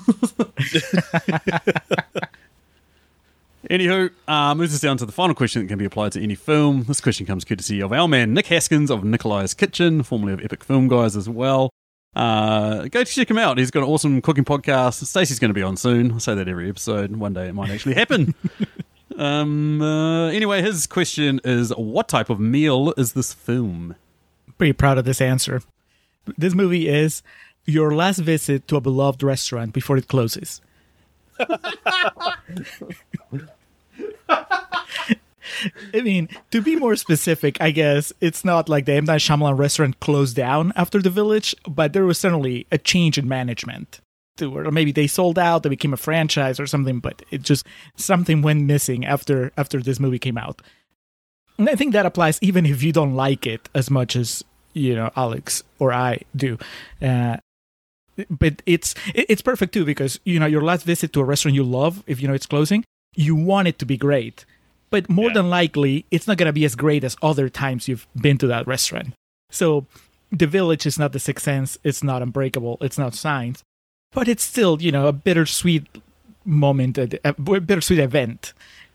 Speaker 1: Anywho, uh, moves us down to the final question that can be applied to any film. This question comes courtesy of our man Nick Haskins of Nikolai's Kitchen, formerly of Epic Film Guys as well. Uh, go check him out. He's got an awesome cooking podcast. Stacey's going to be on soon. I say that every episode. One day it might actually happen. um. Uh, anyway, his question is: What type of meal is this film?
Speaker 3: Pretty proud of this answer. This movie is your last visit to a beloved restaurant before it closes. I mean, to be more specific, I guess it's not like the M. Night Shyamalan restaurant closed down after the village, but there was certainly a change in management. Or maybe they sold out, they became a franchise or something, but it just something went missing after after this movie came out. And I think that applies even if you don't like it as much as you know Alex or I do. Uh, but it's it's perfect too because you know your last visit to a restaurant you love, if you know it's closing, you want it to be great. But more
Speaker 4: Yeah.
Speaker 3: than likely, it's not gonna be as great as other times you've been to that restaurant. So, The Village is not The Sixth Sense. It's not Unbreakable. It's not Signs, but it's still you know a bittersweet moment, a, a bittersweet event,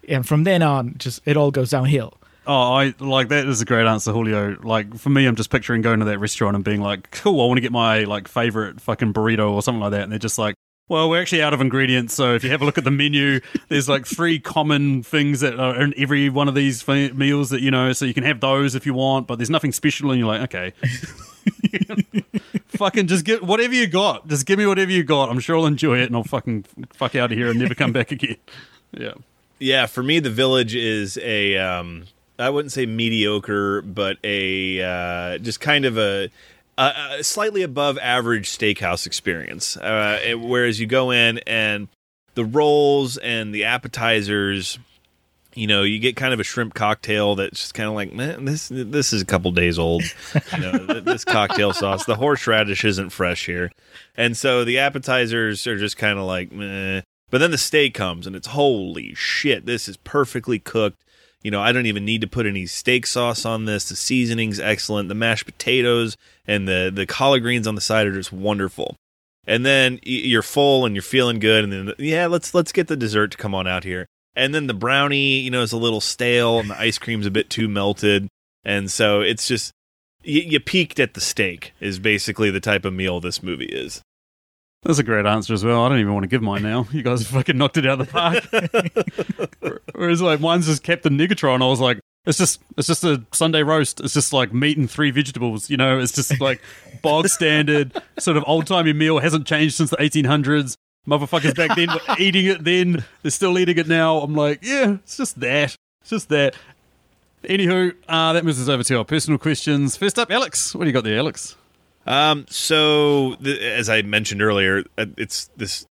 Speaker 3: and from then on, just it all goes downhill.
Speaker 1: Oh, I like that is a great answer, Julio. Like for me, I'm just picturing going to that restaurant and being like, "Cool, I want to get my like favorite fucking burrito or something like that," and they're just like, "Well, we're actually out of ingredients, so if you have a look at the menu, there's like three common things that are in every one of these meals that you know, so you can have those if you want, but there's nothing special." And you're like, "Okay." fucking just get whatever you got. Just give me whatever you got. I'm sure I'll enjoy it, and I'll fucking fuck out of here and never come back again. Yeah.
Speaker 4: Yeah, for me, the village is a um, I wouldn't say mediocre, but a uh, just kind of a, a, slightly above average steakhouse experience. Uh, it- whereas you go in and the rolls and the appetizers, you know, you get kind of a shrimp cocktail that's just kind of like, man, this this is a couple days old. You know, this cocktail sauce, the horseradish isn't fresh here, and so the appetizers are just kind of like, meh. But then the steak comes and it's holy shit, this is perfectly cooked. You know, I don't even need to put any steak sauce on this. The seasoning's excellent. The mashed potatoes and the the collard greens on the side are just wonderful. And then you're full and you're feeling good. And then yeah, let's let's get the dessert to come on out here. And then the brownie, you know, is a little stale and the ice cream's a bit too melted. And so it's just you, you peaked at the steak is basically the type of meal this movie is.
Speaker 1: That's a great answer as well. I don't even want to give mine now. You guys fucking knocked it out of the park. Whereas like mine's just Captain Negatron. I was like, it's just it's just a Sunday roast. It's just like meat and three vegetables. You know, it's just like bog standard sort of old timey meal. Hasn't changed since the 1800s. Motherfuckers back then were eating it then. They're still eating it now. I'm like, yeah, it's just that. It's just that. Anywho, uh, that moves us over to our personal questions. First up, Alex. What do you got there, Alex?
Speaker 4: Um, so th- as I mentioned earlier, uh, it's this.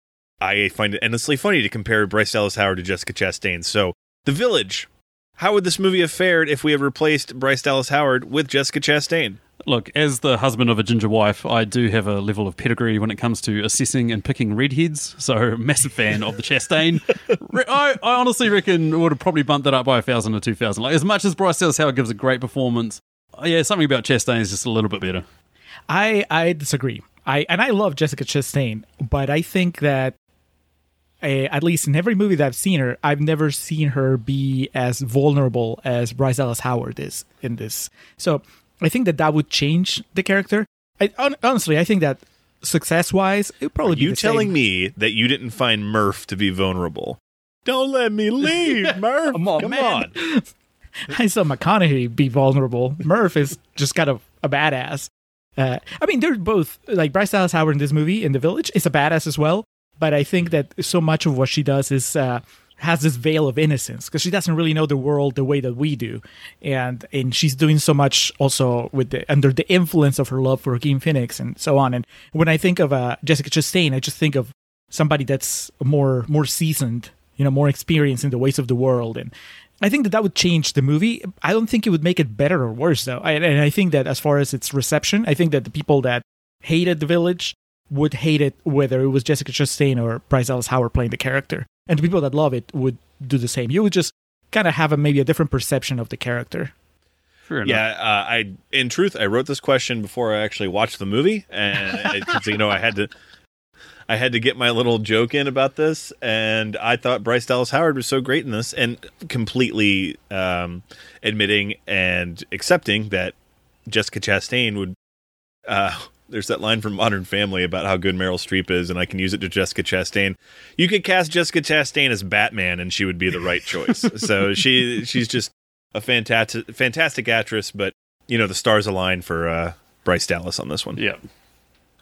Speaker 4: I find it endlessly funny to compare Bryce Dallas Howard to Jessica Chastain. So, The Village. How would this movie have fared if we had replaced Bryce Dallas Howard with Jessica Chastain?
Speaker 1: Look, as the husband of a ginger wife, I do have a level of pedigree when it comes to assessing and picking redheads. So, massive fan of the Chastain. I, I honestly reckon would have probably bumped that up by a thousand or two thousand. Like as much as Bryce Dallas Howard gives a great performance, uh, yeah, something about Chastain is just a little bit better.
Speaker 3: I I disagree. I and I love Jessica Chastain, but I think that eh, at least in every movie that I've seen her, I've never seen her be as vulnerable as Bryce Dallas Howard is in this. So I think that that would change the character. I hon- honestly, I think that success wise, it would probably be
Speaker 4: You telling
Speaker 3: same.
Speaker 4: me that you didn't find Murph to be vulnerable? Don't let me leave, Murph.
Speaker 3: Come on,
Speaker 4: Come
Speaker 3: man.
Speaker 4: on.
Speaker 3: I saw McConaughey be vulnerable. Murph is just kind of a badass. Uh, I mean, they're both like Bryce Dallas Howard in this movie in The Village is a badass as well. But I think that so much of what she does is uh, has this veil of innocence because she doesn't really know the world the way that we do, and and she's doing so much also with the under the influence of her love for Joaquin Phoenix and so on. And when I think of uh, Jessica Chastain, I just think of somebody that's more more seasoned, you know, more experienced in the ways of the world and. I think that that would change the movie. I don't think it would make it better or worse, though. I, and I think that as far as its reception, I think that the people that hated The Village would hate it whether it was Jessica Chastain or Bryce Dallas Howard playing the character, and the people that love it would do the same. You would just kind of have a maybe a different perception of the character.
Speaker 4: Yeah, uh, I in truth I wrote this question before I actually watched the movie, and because you know I had to, I had to get my little joke in about this, and I thought Bryce Dallas Howard was so great in this, and completely um, admitting and accepting that Jessica Chastain would. Uh, there's that line from Modern Family about how good Meryl Streep is, and I can use it to Jessica Chastain. You could cast Jessica Chastain as Batman, and she would be the right choice. so she she's just a fantastic fantastic actress, but you know the stars align for uh, Bryce Dallas on this one.
Speaker 1: Yeah.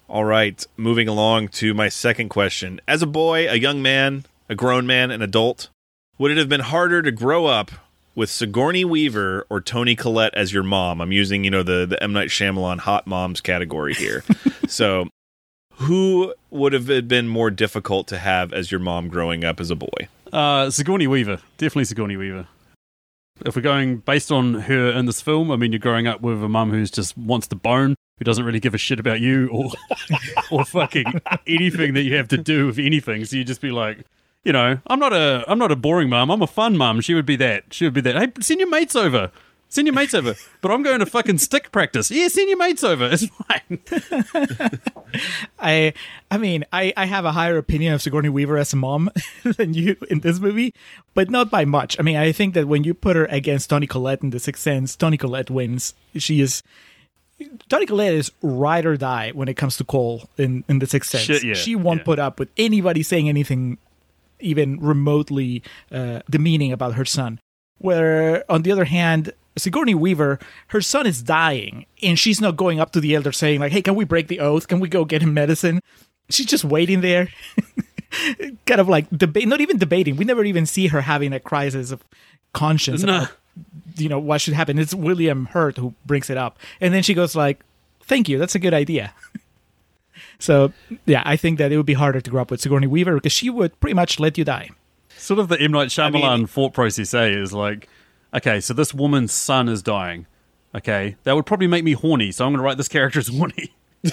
Speaker 4: All right, moving along to my second question. As a boy, a young man, a grown man, an adult, would it have been harder to grow up with Sigourney Weaver or Toni Collette as your mom? I'm using, you know, the the M Night Shyamalan hot moms category here. so, who would have been more difficult to have as your mom growing up as a boy?
Speaker 1: Uh, Sigourney Weaver. Definitely Sigourney Weaver. If we're going based on her in this film, I mean, you're growing up with a mum who's just wants the bone, who doesn't really give a shit about you or or fucking anything that you have to do with anything. So you just be like, you know, I'm not a I'm not a boring mum. I'm a fun mum. She would be that. She would be that. Hey, send your mates over. Send your mates over. But I'm going to fucking stick practice. Yeah, send your mates over. It's fine.
Speaker 3: I I mean, I, I have a higher opinion of Sigourney Weaver as a mom than you in this movie, but not by much. I mean, I think that when you put her against Toni Collette in The Sixth Sense, Toni Collette wins. She is Toni Collette is ride or die when it comes to Cole in, in The Sixth Sense.
Speaker 1: Shit, yeah,
Speaker 3: she won't
Speaker 1: yeah.
Speaker 3: put up with anybody saying anything even remotely uh, demeaning about her son. Where, on the other hand, Sigourney Weaver, her son is dying, and she's not going up to the elder saying, like, hey, can we break the oath? Can we go get him medicine? She's just waiting there. kind of like debate, not even debating. We never even see her having a crisis of conscience
Speaker 1: No.
Speaker 3: about, you know, what should happen. It's William Hurt who brings it up. And then she goes like, thank you, that's a good idea. so, yeah, I think that it would be harder to grow up with Sigourney Weaver because she would pretty much let you die.
Speaker 1: sort of the M Night Shyamalan
Speaker 4: mean-
Speaker 1: thought process, eh, is like, okay, so this woman's son is dying. Okay, that would probably make me horny, so I'm going to write this character as horny.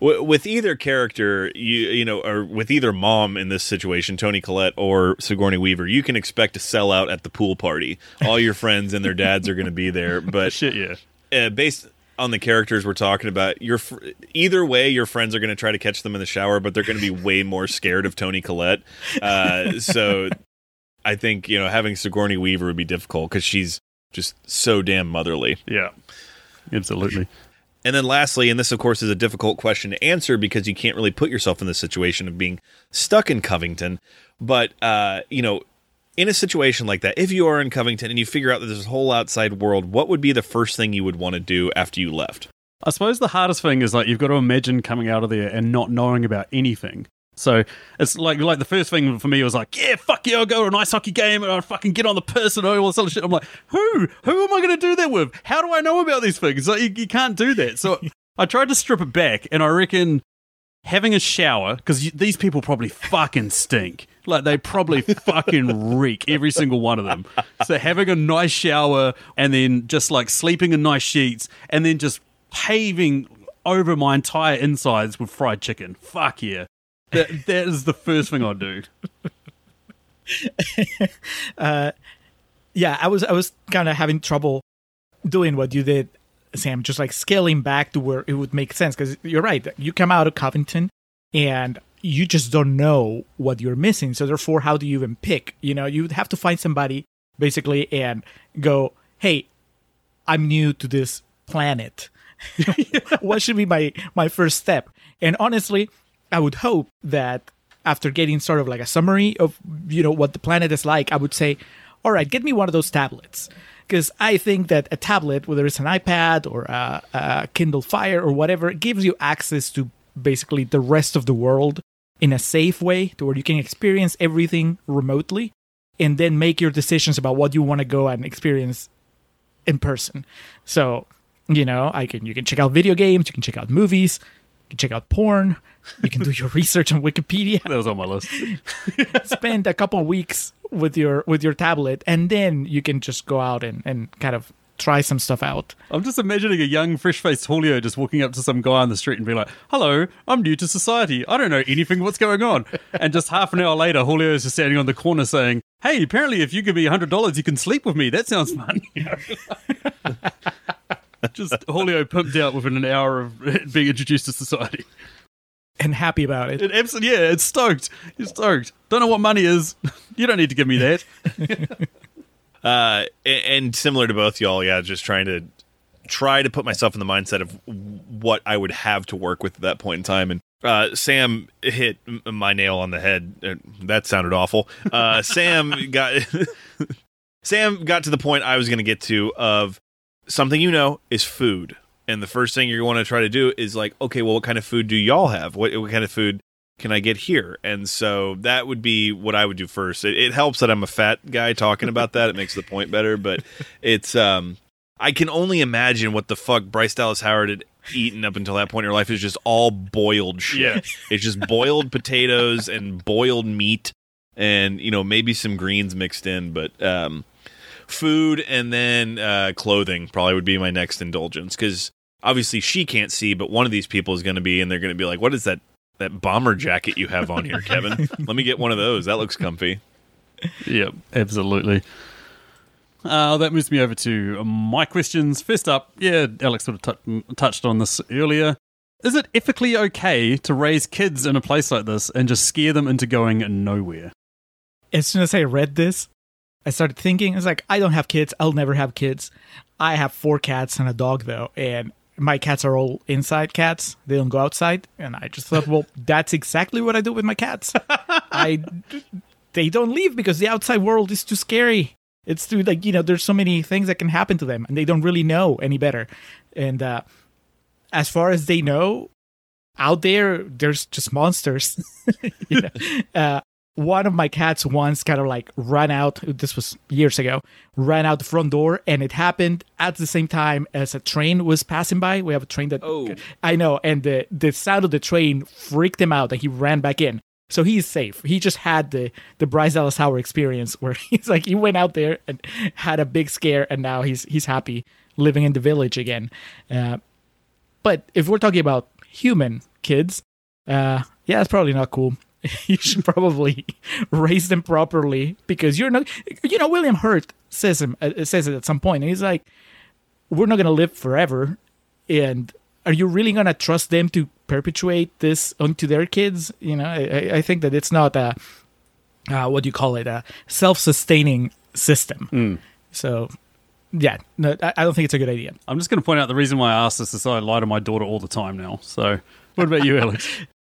Speaker 4: W- with either character, you you know, or with either mom in this situation, Toni Collette or Sigourney Weaver, you can expect to sell out at the pool party. All your friends and their dads are going to be there, but
Speaker 1: Shit, yeah.
Speaker 4: uh, based on the characters we're talking about, your fr- either way, your friends are going to try to catch them in the shower, but they're going to be way more scared of Toni Collette. Uh, so, I think you know having Sigourney Weaver would be difficult because she's just so damn motherly.
Speaker 1: Yeah. Absolutely.
Speaker 4: And then lastly, and this of course is a difficult question to answer because you can't really put yourself in the situation of being stuck in Covington. But uh, you know, in a situation like that, if you are in Covington and you figure out that there's a whole outside world, what would be the first thing you would want to do after you left?
Speaker 1: I suppose the hardest thing is like you've got to imagine coming out of there and not knowing about anything. So it's like like the first thing for me was like, yeah, fuck yeah, I'll go to an ice hockey game and I'll fucking get on the piss and all this other shit. I'm like, who? Who am I going to do that with? How do I know about these things? Like you, you can't do that. So I tried to strip it back, and I reckon having a shower because these people probably fucking stink. Like they probably fucking reek, every single one of them. So having a nice shower and then just like sleeping in nice sheets and then just paving over my entire insides with fried chicken. Fuck yeah. That that is the first thing I'd do.
Speaker 3: Uh, yeah, I was I was kind of having trouble doing what you did, Sam. Just like scaling back to where it would make sense because you're right. You come out of Covington, and you just don't know what you're missing. So therefore, how do you even pick? You know, you would have to find somebody basically and go, "Hey, I'm new to this planet. what should be my my first step?" And honestly, I would hope that after getting sort of like a summary of you know what the planet is like, I would say, "All right, get me one of those tablets." Because I think that a tablet, whether it's an iPad or a, a Kindle Fire or whatever, gives you access to basically the rest of the world in a safe way to where you can experience everything remotely and then make your decisions about what you want to go and experience in person. So, you know, I can you can check out video games, you can check out movies, you can check out porn, you can do your research on Wikipedia,
Speaker 1: That was on my list.
Speaker 3: spend a couple of weeks with your with your tablet, and then you can just go out and, and kind of try some stuff out.
Speaker 1: I'm just imagining a young, fresh faced Julio just walking up to some guy on the street and be like, Hello, I'm new to society. I don't know anything. What's going on? And just half an hour later, Julio is just standing on the corner saying, Hey, apparently, if you give me $100, you can sleep with me. That sounds fun. You know? just Julio pumped out within an hour of being introduced to society.
Speaker 3: And happy about it.
Speaker 1: It absolutely, yeah, it's stoked. It's stoked. Don't know what money is. You don't need to give me that.
Speaker 4: Uh, and similar to both y'all, yeah, just trying to try to put myself in the mindset of what I would have to work with at that point in time. And uh, Sam hit my nail on the head. Uh, That sounded awful. Uh, Sam got Sam got to the point I was going to get to of something you know is food. And the first thing you're going to try to do is like, okay, well, what kind of food do y'all have? What, what kind of food can I get here? And so that would be what I would do first. It, it helps that I'm a fat guy talking about that. It makes the point better, but it's um I can only imagine what the fuck Bryce Dallas Howard had eaten up until that point in her life is just all boiled shit.
Speaker 1: Yeah.
Speaker 4: It's just boiled potatoes and boiled meat and you know maybe some greens mixed in, but um, food and then uh, clothing probably would be my next indulgence because obviously she can't see, but one of these people is going to be, and they're going to be like, "What is that that bomber jacket you have on here, Kevin? Let me get one of those. That looks comfy."
Speaker 1: Yep, absolutely. Uh, that moves me over to my questions. First up, yeah, Alex sort of tou- touched on this earlier. Is it ethically okay to raise kids in a place like this and just scare them into going nowhere?
Speaker 3: As soon as I read this, I started thinking, it's like, I don't have kids. I'll never have kids. I have four cats and a dog, though. And my cats are all inside cats. They don't go outside. And I just thought, well, that's exactly what I do with my cats. I, they don't leave because the outside world is too scary. It's too, like, you know, there's so many things that can happen to them and they don't really know any better. And, uh, as far as they know, out there, there's just monsters. you know? uh, one of my cats once kind of like ran out. This was years ago. Ran out the front door, and it happened at the same time as a train was passing by. We have a train that
Speaker 4: Oh.
Speaker 3: I know, and the the sound of the train freaked him out, and he ran back in. So he's safe. He just had the the Bryce Dallas Howard experience, where he's like he went out there and had a big scare, and now he's he's happy living in the village again. Uh, but if we're talking about human kids, uh, yeah, it's probably not cool. you should probably raise them properly because you're not. You know, William Hurt says him uh, says it at some point, and he's like, "We're not gonna live forever, and are you really gonna trust them to perpetuate this onto their kids?" You know, I, I- I think that it's not a uh, what do you call it a self-sustaining system. So, yeah, no, I, I don't think it's a good idea.
Speaker 1: I'm just going to point out the reason why I asked this is I lie to my daughter all the time now. So, what about you, Alex?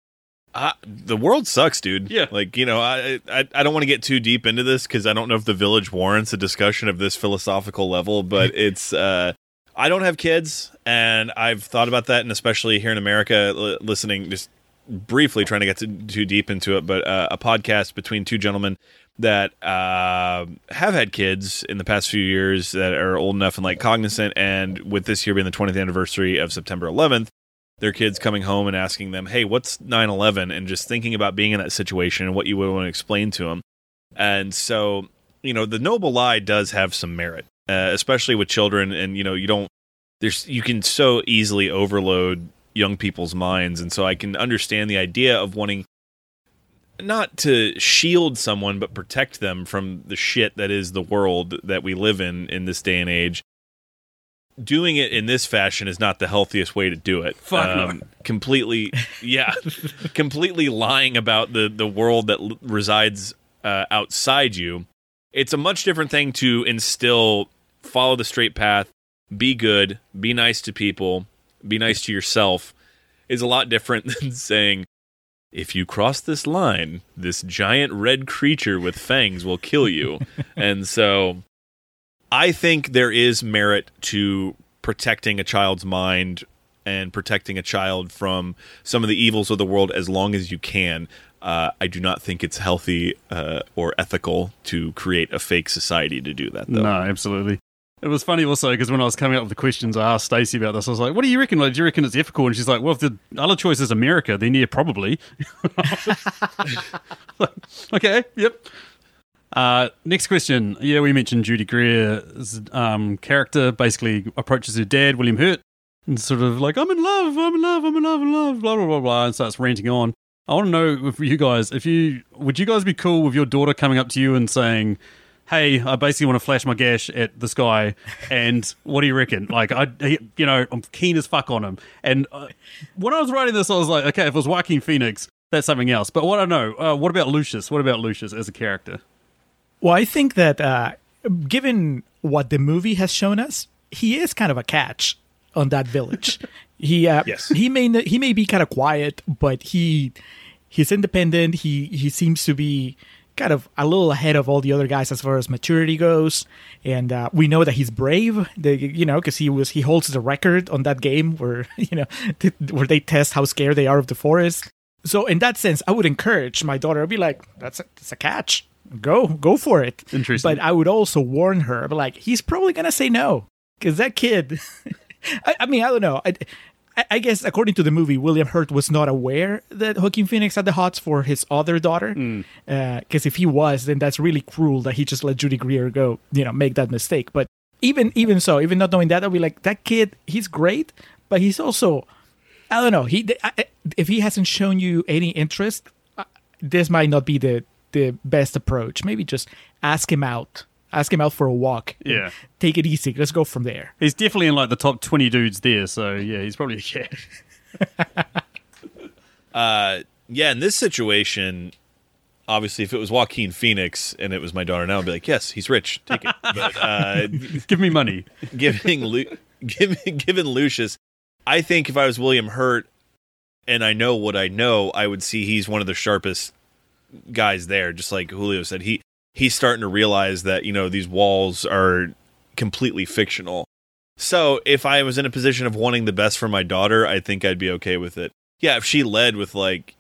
Speaker 4: Uh, the world sucks, dude.
Speaker 1: Yeah.
Speaker 4: Like, you know, I I, I don't want to get too deep into this because I don't know if the village warrants a discussion of this philosophical level, but it's, uh, I don't have kids, and I've thought about that, and especially here in America, l- listening just briefly, trying to get too, too deep into it, but uh, a podcast between two gentlemen that uh, have had kids in the past few years that are old enough and like cognizant, and with this year being the 20th anniversary of September 11th, their kids coming home and asking them, "Hey, what's 9/11?" and just thinking about being in that situation and what you would want to explain to them. And so, you know, the noble lie does have some merit, uh, especially with children. And you know, you don't there's you can so easily overload young people's minds, and so I can understand the idea of wanting not to shield someone but protect them from the shit that is the world that we live in in this day and age doing it in this fashion is not the healthiest way to do it.
Speaker 1: Fuck no.
Speaker 4: completely, yeah, completely lying about the the world that l- resides uh, outside you. It's a much different thing to instill, follow the straight path, be good, be nice to people, be nice to yourself. Is a lot different than saying. If you cross this line, this giant red creature with fangs will kill you. and so I think there is merit to protecting a child's mind and protecting a child from some of the evils of the world as long as you can. Uh, I do not think it's healthy uh, or ethical to create a fake society to do that, though.
Speaker 1: No, absolutely. It was funny also because when I was coming up with the questions, I asked Stacey about this. I was like, "What do you reckon? Like, do you reckon it's ethical?" And she's like, "Well, if the other choice is America, then yeah, probably." okay, yep. Uh, next question. Yeah, we mentioned Judy Greer's um, character basically approaches her dad, William Hurt, and sort of like, I'm in love, I'm in love, I'm in love, I'm in love, blah, blah, blah, blah, and starts ranting on. I want to know if you guys, if you, would you guys be cool with your daughter coming up to you and saying, Hey, I basically want to flash my gash at this guy, and what do you reckon? Like, I, you know, I'm keen as fuck on him. And uh, when I was writing this, I was like, okay, if it was Joaquin Phoenix, that's something else. But what I know, uh, what about Lucius? What about Lucius as a character?
Speaker 3: Well, I think that uh, given what the movie has shown us, he is kind of a catch on that village. he uh,
Speaker 4: Yes.
Speaker 3: he may he may be kind of quiet, but he he's independent. He he seems to be kind of a little ahead of all the other guys as far as maturity goes, and uh, we know that he's brave. The, you know, because he was he holds the record on that game where you know th- where they test how scared they are of the forest. So in that sense, I would encourage my daughter. I'd be like, "That's a, that's a catch. Go go for it."
Speaker 1: Interesting.
Speaker 3: But I would also warn her, but like, he's probably gonna say no because that kid. I, I mean, I don't know. I, I, guess according to the movie, William Hurt was not aware that Joaquin Phoenix had the hots for his other daughter. Because if he was, then that's really cruel that he just let Judy Greer go, you know, make that mistake. But even even so, even not knowing that, I'll be like, that kid, he's great, but he's also, I don't know, he if he hasn't shown you any interest, uh, this might not be the the best approach. Maybe just ask him out, ask him out for a walk.
Speaker 1: Yeah.
Speaker 3: take it easy. Let's go from there.
Speaker 1: He's definitely in like the top 20 dudes there, so yeah, he's probably a cat.
Speaker 4: Uh, yeah, in this situation, obviously, if it was Joaquin Phoenix and it was my daughter now, I'd be like, yes, he's rich, take it. But uh,
Speaker 1: Give me money.
Speaker 4: giving Lu- giving given Lucius, I think if I was William Hurt and I know what I know, I would see he's one of the sharpest guys there. Just like Julio said, he he's starting to realize that you know these walls are completely fictional. So if I was in a position of wanting the best for my daughter, I think I'd be okay with it. Yeah, if she led with like,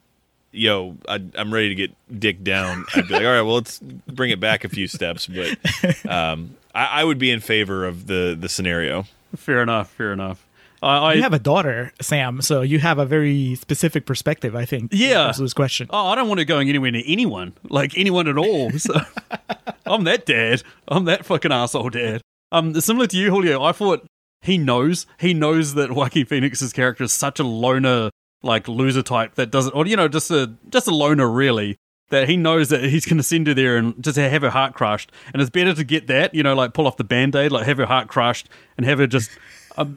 Speaker 4: "Yo, I, I'm ready to get dick down," I'd be like, "All right, well, let's bring it back a few steps." But um, I, I would be in favor of the the scenario.
Speaker 1: Fair enough, fair enough. I, I
Speaker 3: You have a daughter, Sam, so you have a very specific perspective, I think.
Speaker 1: Yeah.
Speaker 3: to this question.
Speaker 1: Oh, I don't want it going anywhere near anyone, like anyone at all. So I'm that dad. I'm that fucking asshole dad. Um, similar to you, Julio. I thought he knows. He knows that Joaquin Phoenix's character is such a loner, like loser type that doesn't, or you know, just a just a loner really. That he knows that he's going to send her there and just have her heart crushed, and it's better to get that, you know, like pull off the band aid, like have her heart crushed, and have her just.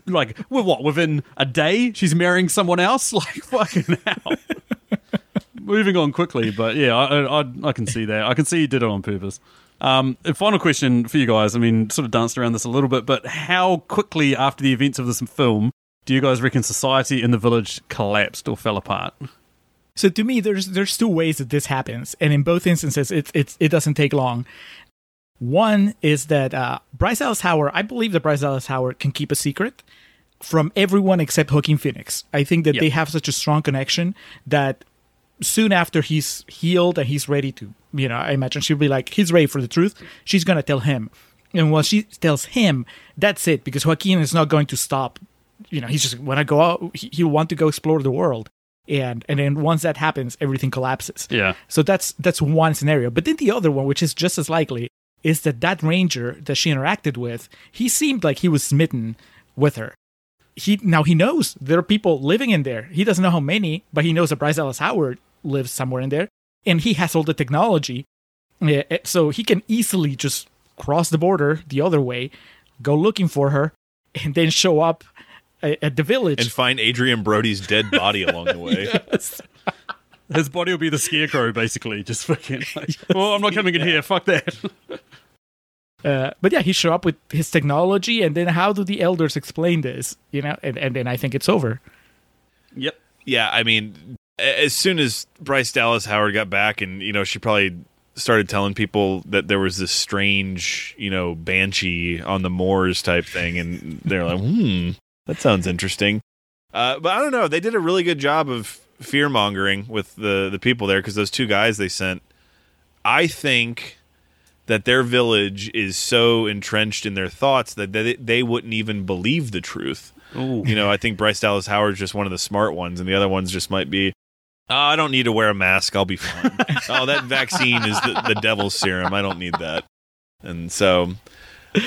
Speaker 1: Like, with what? Within a day, she's marrying someone else? Like, fucking hell moving on quickly, but yeah, I, I, I can see that. I can see you did it on purpose. Um, final question for you guys. I mean, sort of danced around this a little bit, but how quickly after the events of this film do you guys reckon society in the village collapsed or fell apart?
Speaker 3: So to me, there's there's two ways that this happens, and in both instances, it it it doesn't take long. One is that uh, Bryce Dallas Howard, I believe that Bryce Dallas Howard can keep a secret from everyone except Joaquin Phoenix. I think that
Speaker 1: Yep.
Speaker 3: they have such a strong connection that soon after he's healed and he's ready to, you know, I imagine she'll be like, he's ready for the truth. She's gonna tell him, and once she tells him, that's it, because Joaquin is not going to stop. You know, he's just when I go out. He, he'll want to go explore the world, and and then once that happens, everything collapses.
Speaker 1: Yeah.
Speaker 3: So that's that's one scenario. But then the other one, which is just as likely, is that that ranger that she interacted with, he seemed like he was smitten with her. He now he knows there are people living in there. He doesn't know how many, but he knows that Bryce Dallas Howard lives somewhere in there, and he has all the technology, Eh, eh, so he can easily just cross the border the other way, go looking for her, and then show up at, at the village.
Speaker 4: and find Adrien Brody's dead body along the way.
Speaker 3: Yes.
Speaker 1: His body will be the scarecrow, basically. Just fucking. Like, well, I'm not coming in here. Fuck that.
Speaker 3: Uh, but yeah, he show up with his technology, and then how do the elders explain this? You know, and, and then I think it's over.
Speaker 1: yep.
Speaker 4: yeah, I mean, as soon as Bryce Dallas Howard got back, and you know, she probably started telling people that there was this strange, you know, banshee on the moors type thing, and they're like, hmm, that sounds interesting. Uh, but I don't know. They did a really good job of fear mongering with the the people there because those two guys they sent. I think that their village is so entrenched in their thoughts that they, they wouldn't even believe the truth.
Speaker 1: Ooh.
Speaker 4: You know, I think Bryce Dallas Howard's just one of the smart ones, and the other ones just might be, oh, I don't need to wear a mask. I'll be fine. oh, that vaccine is the, the devil's serum. I don't need that. And so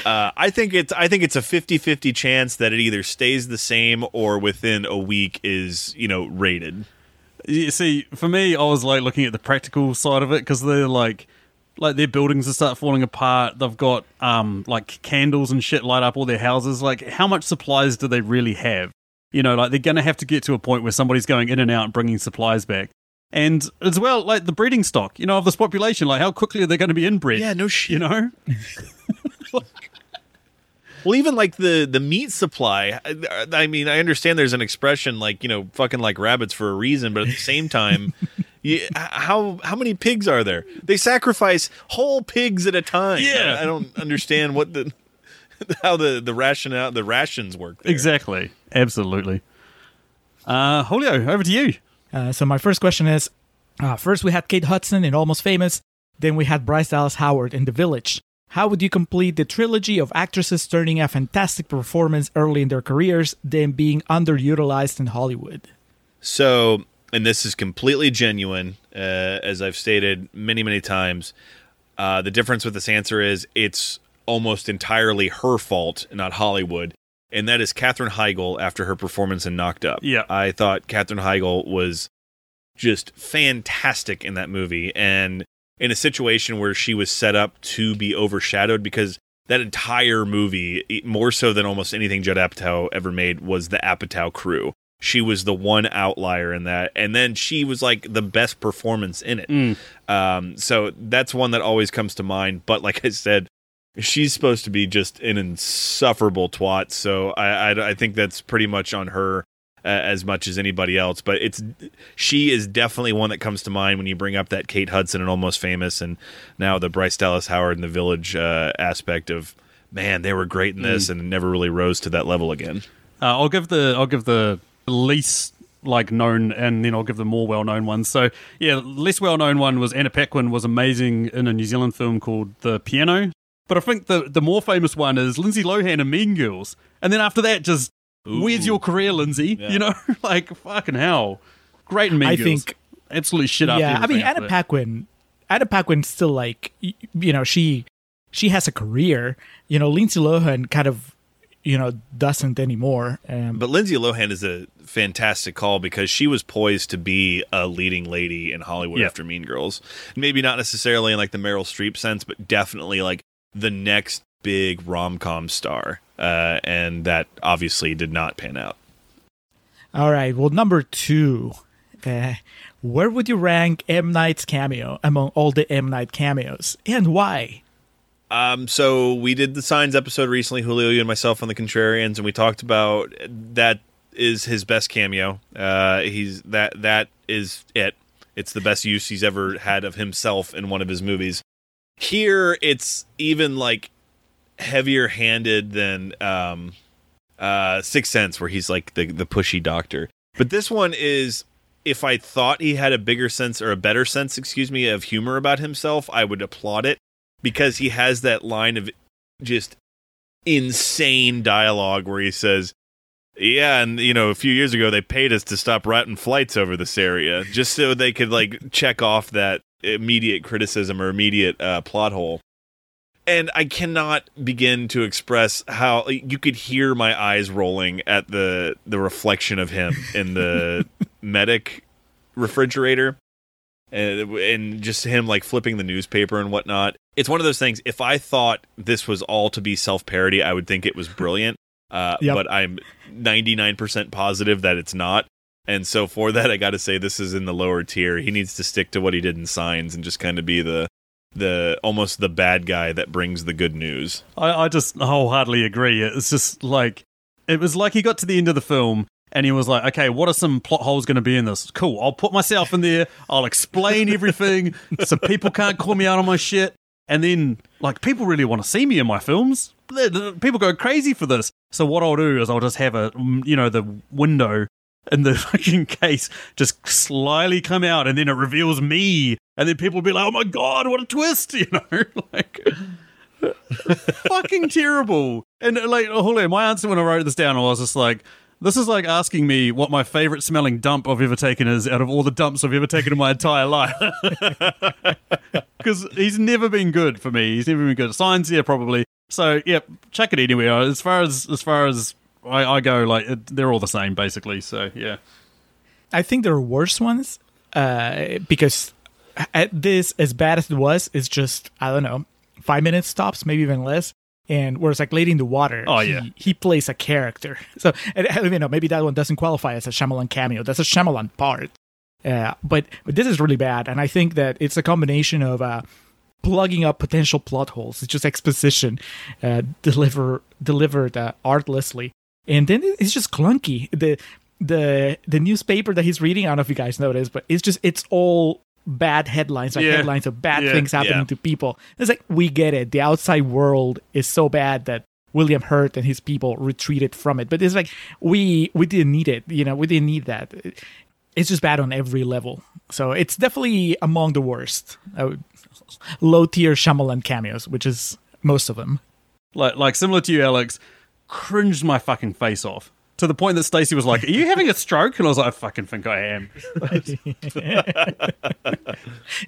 Speaker 4: uh, I think it's I think it's a 50-50 chance that it either stays the same or within a week is, you know, rated.
Speaker 1: You see, for me, I was like looking at the practical side of it because they're like, like their buildings will start falling apart. They've got um like candles and shit light up all their houses. Like, how much supplies do they really have? You know, like they're gonna have to get to a point where somebody's going in and out and bringing supplies back. And as well, like the breeding stock, you know, of this population, like how quickly are they going to be inbred?
Speaker 4: Yeah, no shit.
Speaker 1: You know,
Speaker 4: Well, even like the the meat supply. I, I mean, I understand there's an expression like you know, fucking like rabbits for a reason, but at the same time, you, how how many pigs are there? They sacrifice whole pigs at a time.
Speaker 1: Yeah.
Speaker 4: I, I don't understand what the how the the ration out the rations work. There.
Speaker 1: exactly, absolutely. Uh, Julio, over to you.
Speaker 3: Uh, so my first question is: uh, first we had Kate Hudson in Almost Famous, then we had Bryce Dallas Howard in The Village. How would you complete the trilogy of actresses turning a fantastic performance early in their careers, then being underutilized in Hollywood?
Speaker 4: So, and this is completely genuine, uh, as I've stated many, many times. Uh, the difference with this answer is it's almost entirely her fault, not Hollywood. And that is Katherine Heigl after her performance in Knocked Up.
Speaker 1: Yeah.
Speaker 4: I thought Katherine Heigl was just fantastic in that movie. And in a situation where she was set up to be overshadowed because that entire movie, more so than almost anything Judd Apatow ever made, was the Apatow crew. She was the one outlier in that, and then she was like the best performance in it. Um, so that's one that always comes to mind. But like I said, she's supposed to be just an insufferable twat. So I, I, I think that's pretty much on her uh, as much as anybody else. But it's she is definitely one that comes to mind when you bring up that Kate Hudson and Almost Famous, and now the Bryce Dallas Howard and the Village uh, aspect of man, they were great in this and never really rose to that level again.
Speaker 1: Uh, I'll give the I'll give the least like known, and then I'll give the more well known ones. So yeah, less well known one was Anna Paquin was amazing in a New Zealand film called The Piano. But I think the the more famous one is Lindsay Lohan in Mean Girls, and then after that, just where's your career, Lindsay? You know, like fucking hell, great in Mean
Speaker 3: I
Speaker 1: Girls.
Speaker 3: think-
Speaker 1: absolutely shit up.
Speaker 3: yeah, I mean Anna. Paquin. Anna Paquin's still like you know she she has a career. You know Lindsay Lohan kind of you know doesn't anymore. Um,
Speaker 4: But Lindsay Lohan is a fantastic call because she was poised to be a leading lady in Hollywood
Speaker 1: Yeah.
Speaker 4: after Mean Girls. Maybe not necessarily in like the Meryl Streep sense, but definitely like the next big rom com star. Uh, and that obviously did not pan out.
Speaker 3: all right, well number two, uh, where would you rank M Night's cameo among all the M Night cameos, and why?
Speaker 4: Um, so we did the Signs episode recently, Julio, you and myself on the Contrarians, and we talked about that is his best cameo. Uh, he's that that is it. It's the best use he's ever had of himself in one of his movies. Here, it's even like heavier handed than um, uh, Sixth Sense, where he's like the the pushy doctor. But this one is. If I thought he had a bigger sense or a better sense, excuse me, of humor about himself, I would applaud it because he has that line of just insane dialogue where he says, "Yeah, and you know, a few years ago they paid us to stop routing flights over this area just so they could like check off that immediate criticism or immediate uh, plot hole." And I cannot begin to express how you could hear my eyes rolling at the the reflection of him in the medic refrigerator and, and just him like flipping the newspaper and whatnot. It's one of those things. If I thought this was all to be self parody, I would think it was brilliant. Uh,
Speaker 3: Yep.
Speaker 4: But I'm 99% positive that it's not. And so for that, I got to say this is in the lower tier. He needs to stick to what he did in Signs and just kind of be the the almost the bad guy that brings the good news.
Speaker 1: I, I just wholeheartedly agree. It's just like it was like he got to the end of the film and he was like, "Okay, what are some plot holes going to be in this? Cool, I'll put myself in there. I'll explain everything so people can't call me out on my shit." And then, like, people really want to see me in my films. People go crazy for this. So what I'll do is I'll just have a, you know, the window in the fucking case just slyly come out, and then it reveals me, and then people will be like, "Oh my god, what a twist!" You know, like fucking terrible. And uh, like, Julio, my answer when I wrote this down, I was just like, this is like asking me what my favorite smelling dump I've ever taken is out of all the dumps I've ever taken in my entire life. Because he's never been good for me. He's never been good. Signs, here probably. So, yeah, check it anywhere. As far as as far as I, I go, like it, they're all the same basically. So, yeah.
Speaker 3: I think there are worse ones uh, because at this, as bad as it was, it's just I don't know, five minutes stops, maybe even less. And whereas like Lady in the Water,
Speaker 1: Oh,
Speaker 3: he,
Speaker 1: yeah.
Speaker 3: he plays a character. So and, and, you know maybe that one doesn't qualify as a Shyamalan cameo. That's a Shyamalan part. Uh, but but this is really bad, and I think that it's a combination of uh, plugging up potential plot holes. It's just exposition uh, deliver delivered uh, artlessly, and then it's just clunky. The the the newspaper that he's reading, I don't know if you guys noticed, but it's just it's all bad headlines, like
Speaker 1: Yeah.
Speaker 3: headlines of bad
Speaker 1: Yeah.
Speaker 3: things happening
Speaker 4: Yeah.
Speaker 3: to people. It's like we get it. The outside world is so bad that William Hurt and his people retreated from it. But it's like we we didn't need it. You know, we didn't need that. It's just bad on every level. So it's definitely among the worst. Low tier Shyamalan cameos, which is most of them.
Speaker 1: Like, like similar to you, Alex, cringed my fucking face off to the point that Stacey was like, "Are you having a stroke?" And I was like, "I fucking think I am."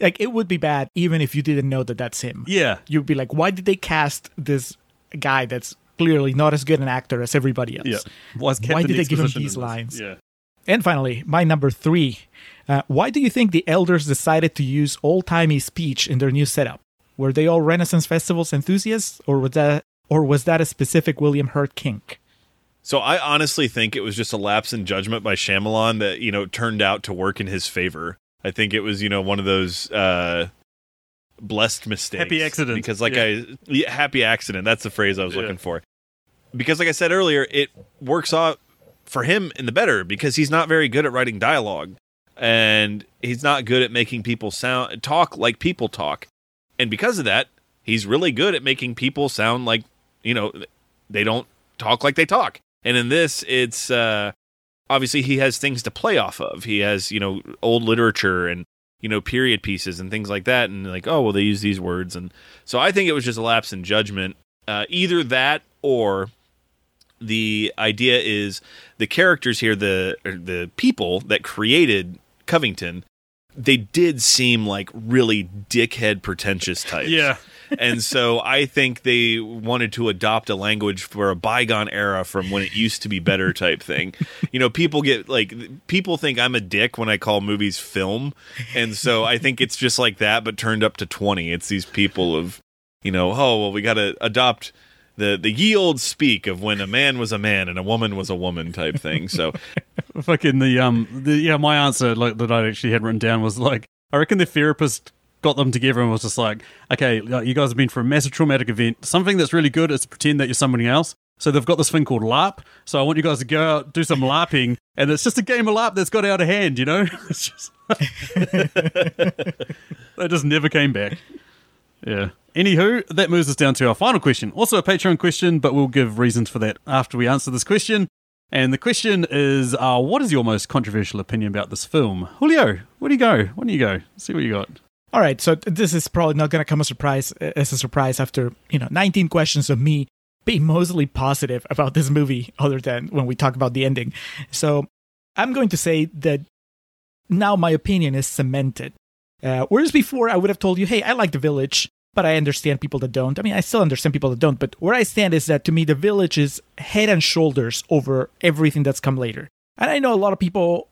Speaker 3: Like it would be bad even if you didn't know that that's him.
Speaker 1: Yeah,
Speaker 3: You'd be like, why did they cast this guy that's clearly not as good an actor as everybody else?
Speaker 1: yeah. Why, is
Speaker 3: Why
Speaker 1: Captain
Speaker 3: did they give him these lines?
Speaker 1: Yeah.
Speaker 3: And finally, my number three. Uh, why do you think the elders decided to use old timey speech in their new setup? Were they all Renaissance festivals enthusiasts, or was that, or was that a specific William Hurt kink?
Speaker 4: So I honestly think it was just a lapse in judgment by Shyamalan that you know turned out to work in his favor. I think it was you know one of those uh, blessed mistakes,
Speaker 1: Happy accident.
Speaker 4: Because like
Speaker 1: Yeah.
Speaker 4: I yeah, happy accident. That's the phrase I was
Speaker 1: Yeah.
Speaker 4: looking for. Because like I said earlier, it works out for him in the better because he's not very good at writing dialogue, and he's not good at making people sound talk like people talk, and because of that, he's really good at making people sound like you know they don't talk like they talk. And in this, it's uh, obviously he has things to play off of. He has you know old literature and you know period pieces and things like that, and like oh well they use these words, and so I think it was just a lapse in judgment. Uh, either that or the idea is the characters here, the the people that created Covington, they did seem like really dickhead pretentious types
Speaker 1: Yeah.
Speaker 4: and so I think they wanted to adopt a language for a bygone era from when it used to be better type thing. You know, people get like people think I'm a dick when I call movies film, and so I think it's just like that, but turned up to twenty. It's these people of, you know, oh well, we got to adopt. The, the ye old speak of when a man was a man and a woman was a woman type thing. So
Speaker 1: Fucking the um the yeah my answer like that I actually had written down was like I reckon the therapist got them together and was just like okay you guys have been through a massive traumatic event. Something that's really good is to pretend that you're somebody else. So they've got this thing called LARP. So I want you guys to go out do some LARPing and it's just a game of LARP that's got out of hand you know? It's just they just never came back. Yeah. Anywho, that moves us down to our final question. Also a Patreon question, but we'll give reasons for that after we answer this question. And the question is, uh, what is your most controversial opinion about this film? Julio, where do you go? Where do you go? See what you got.
Speaker 3: All right, so this is probably not going to come as a surprise as a surprise after you know 19 questions of me being mostly positive about this movie, other than when we talk about the ending. So I'm going to say that now my opinion is cemented. Uh, whereas before I would have told you, hey, I like The Village, but I understand people that don't. I mean, I still understand people that don't, but where I stand is that to me, The Village is head and shoulders over everything that's come later. And I know a lot of people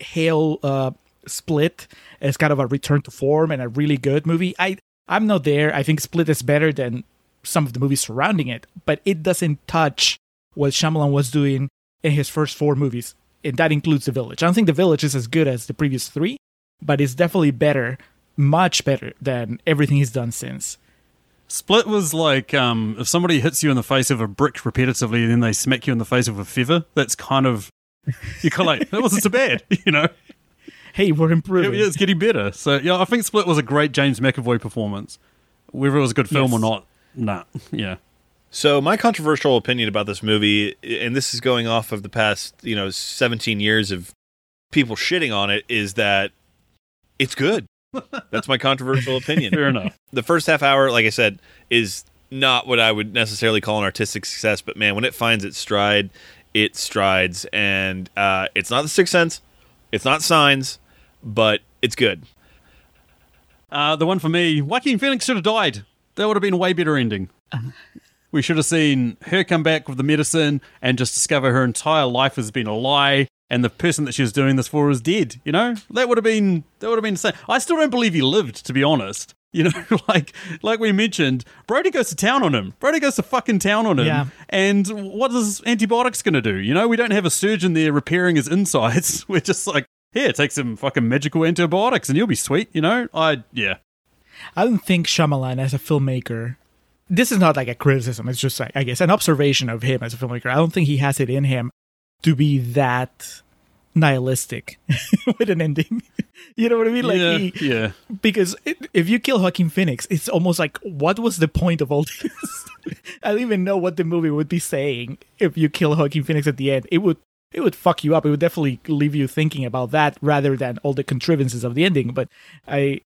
Speaker 3: hail uh, Split as kind of a return to form and a really good movie. I I'm not there. I think Split is better than some of the movies surrounding it, but it doesn't touch what Shyamalan was doing in his first four movies, and that includes The Village. I don't think The Village is as good as the previous three, but it's definitely better, much better than everything he's done since.
Speaker 1: Split was like um, if somebody hits you in the face of a brick repetitively and then they smack you in the face of a feather. That's kind of you're kind of like that wasn't so bad, you know.
Speaker 3: Hey, we're improving.
Speaker 1: It, it's getting better. So yeah, I think Split was a great James McAvoy performance. Whether it was a good film
Speaker 3: Yes.
Speaker 1: or not, nah, yeah.
Speaker 4: So my controversial opinion about this movie, and this is going off of the past, you know, 17 years of people shitting on it, is that it's good. That's my controversial opinion.
Speaker 1: Fair enough.
Speaker 4: The first half hour, like I said, is not what I would necessarily call an artistic success, but man, when it finds its stride, it strides, and uh, it's not the Sixth Sense, it's not Signs, but it's good.
Speaker 1: Uh, the one for me, Joaquin Phoenix should have died. That would have been a way better ending. we should have seen her come back with the medicine and just discover her entire life has been a lie, and the person that she was doing this for is dead. You know, that would have been that would have been insane. I still don't believe he lived, to be honest. You know, like like we mentioned, Brody goes to town on him. Brody goes to fucking town on him.
Speaker 3: Yeah.
Speaker 1: And what is antibiotics going to do? You know, we don't have a surgeon there repairing his insides. We're just like, here, take some fucking magical antibiotics and you'll be sweet. You know, I yeah.
Speaker 3: I don't think Shyamalan as a filmmaker. This is not like a criticism. It's just like I guess an observation of him as a filmmaker. I don't think he has it in him to be that nihilistic with an ending. you know what I mean? Like
Speaker 1: yeah,
Speaker 3: he,
Speaker 1: yeah.
Speaker 3: because it, if you kill Joaquin Phoenix, it's almost like what was the point of all this? I don't even know what the movie would be saying if you kill Joaquin Phoenix at the end. It would it would fuck you up. It would definitely leave you thinking about that rather than all the contrivances of the ending. But I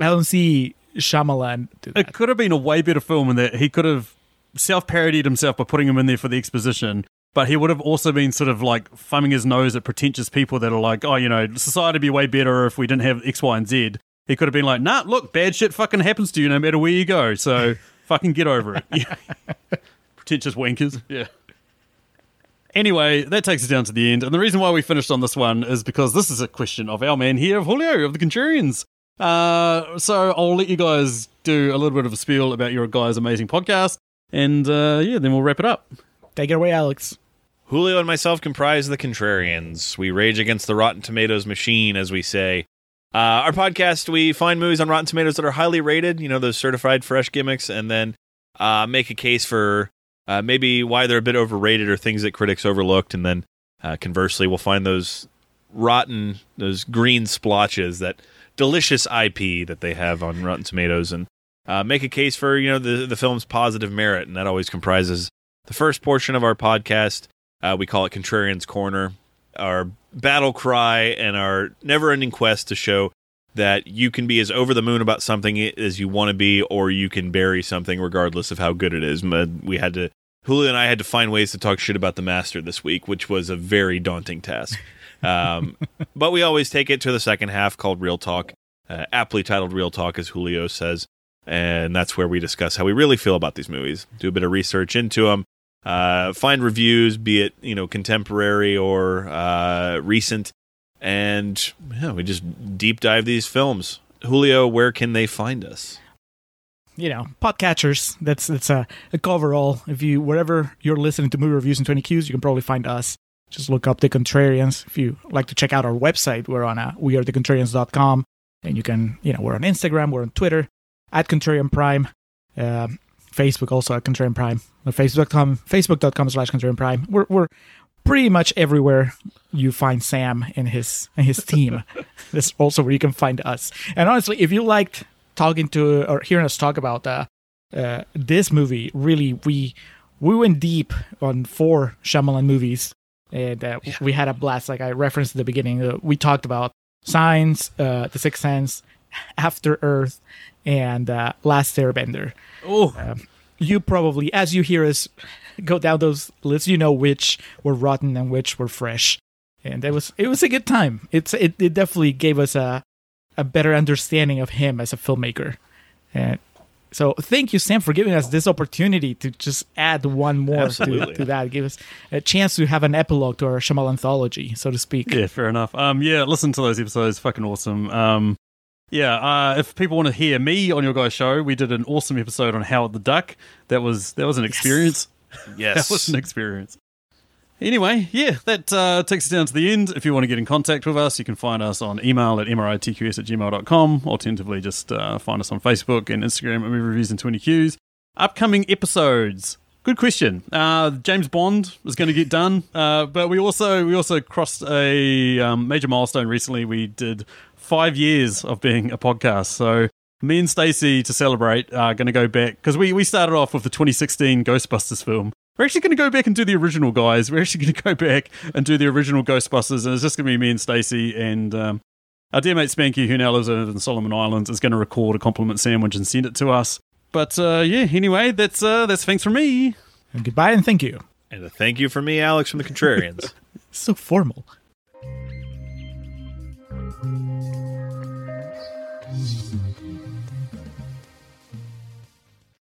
Speaker 3: I don't see Shyamalan do that.
Speaker 1: It could have been a way better film in that he could have self parodied himself by putting him in there for the exposition, but he would have also been sort of like thumbing his nose at pretentious people that are like, oh, you know, society would be way better if we didn't have X, Y, and Z. He could have been like, nah, look, bad shit fucking happens to you no matter where you go, so fucking get over it. Yeah. pretentious wankers. Yeah. Anyway, that takes us down to the end. And the reason why we finished on this one is because this is a question of our man here, of Julio, of the Contrarians. Uh, so I'll let you guys do a little bit of a spiel about your guys' amazing podcast. And uh, yeah, then we'll wrap it up.
Speaker 3: Take it away, Alex.
Speaker 4: Julio and myself comprise the Contrarians. We rage against the Rotten Tomatoes machine, as we say. Uh, our podcast, we find movies on Rotten Tomatoes that are highly rated, you know, those certified fresh gimmicks, and then uh, make a case for uh, maybe why they're a bit overrated or things that critics overlooked. And then uh, conversely, we'll find those rotten, those green splotches, that delicious IP that they have on Rotten Tomatoes, and uh, make a case for, you know, the, the film's positive merit. And that always comprises the first portion of our podcast. Uh, we call it Contrarian's Corner, our battle cry and our never ending quest to show that you can be as over the moon about something as you want to be, or you can bury something regardless of how good it is. We had to, Julio and I had to find ways to talk shit about the master this week, which was a very daunting task. Um, but we always take it to the second half called Real Talk, uh, aptly titled Real Talk, as Julio says. And that's where we discuss how we really feel about these movies, do a bit of research into them, uh, find reviews, be it you know contemporary or uh, recent, and yeah, we just deep dive these films. Julio, where can they find us?
Speaker 3: You know, podcatchers. That's that's a, a coverall. If you wherever you're listening to movie reviews and 20 Qs, you can probably find us. Just look up the Contrarians. If you like to check out our website, we're on uh, wearethecontrarians.com, and you can you know we're on Instagram, we're on Twitter at Contrarian Prime. Uh, Facebook also at Contrarian Prime. Facebook.com, Facebook.com slash Contrarian Prime. We're, we're pretty much everywhere you find Sam and his and his team. That's also where you can find us. And honestly, if you liked talking to or hearing us talk about uh, uh, this movie, really we we went deep on four Shyamalan movies, and uh, yeah. we had a blast. Like I referenced at the beginning, uh, we talked about Signs, uh, The Sixth Sense, After Earth, and uh, Last Airbender.
Speaker 1: Oh. Um,
Speaker 3: you probably, as you hear us go down those lists, you know which were rotten and which were fresh, and it was it was a good time. It's it, it definitely gave us a a better understanding of him as a filmmaker, and so thank you, Sam, for giving us this opportunity to just add one more to, to, that. Give us a chance to have an epilogue to our Shamal anthology, so to speak.
Speaker 1: Yeah, fair enough. Um, yeah, listen to those episodes. Fucking awesome. Um, yeah, uh, if people want to hear me on your guys' show, we did an awesome episode on Howard the Duck. That was that was an experience.
Speaker 4: Yes,
Speaker 1: that was an experience. Anyway, yeah, that uh, takes us down to the end. If you want to get in contact with us, you can find us on email at mritqs at gmail.com. Alternatively, just uh, find us on Facebook and Instagram at Movie Reviews and 20Qs. Upcoming episodes. Good question. Uh, James Bond is going to get done, uh, but we also we also crossed a um, major milestone recently. We did five years of being a podcast. So me and Stacey to celebrate are going to go back because we, we started off with the 2016 Ghostbusters film. We're actually going to go back and do the original, guys. We're actually going to go back and do the original Ghostbusters, and it's just going to be me and Stacey and um, our dear mate Spanky, who now lives over in Solomon Islands, is going to record a compliment sandwich and send it to us. But uh, yeah, anyway, that's uh, that's thanks from me.
Speaker 3: And goodbye and thank you.
Speaker 4: And a thank you from me, Alex, from the Contrarians.
Speaker 3: so formal.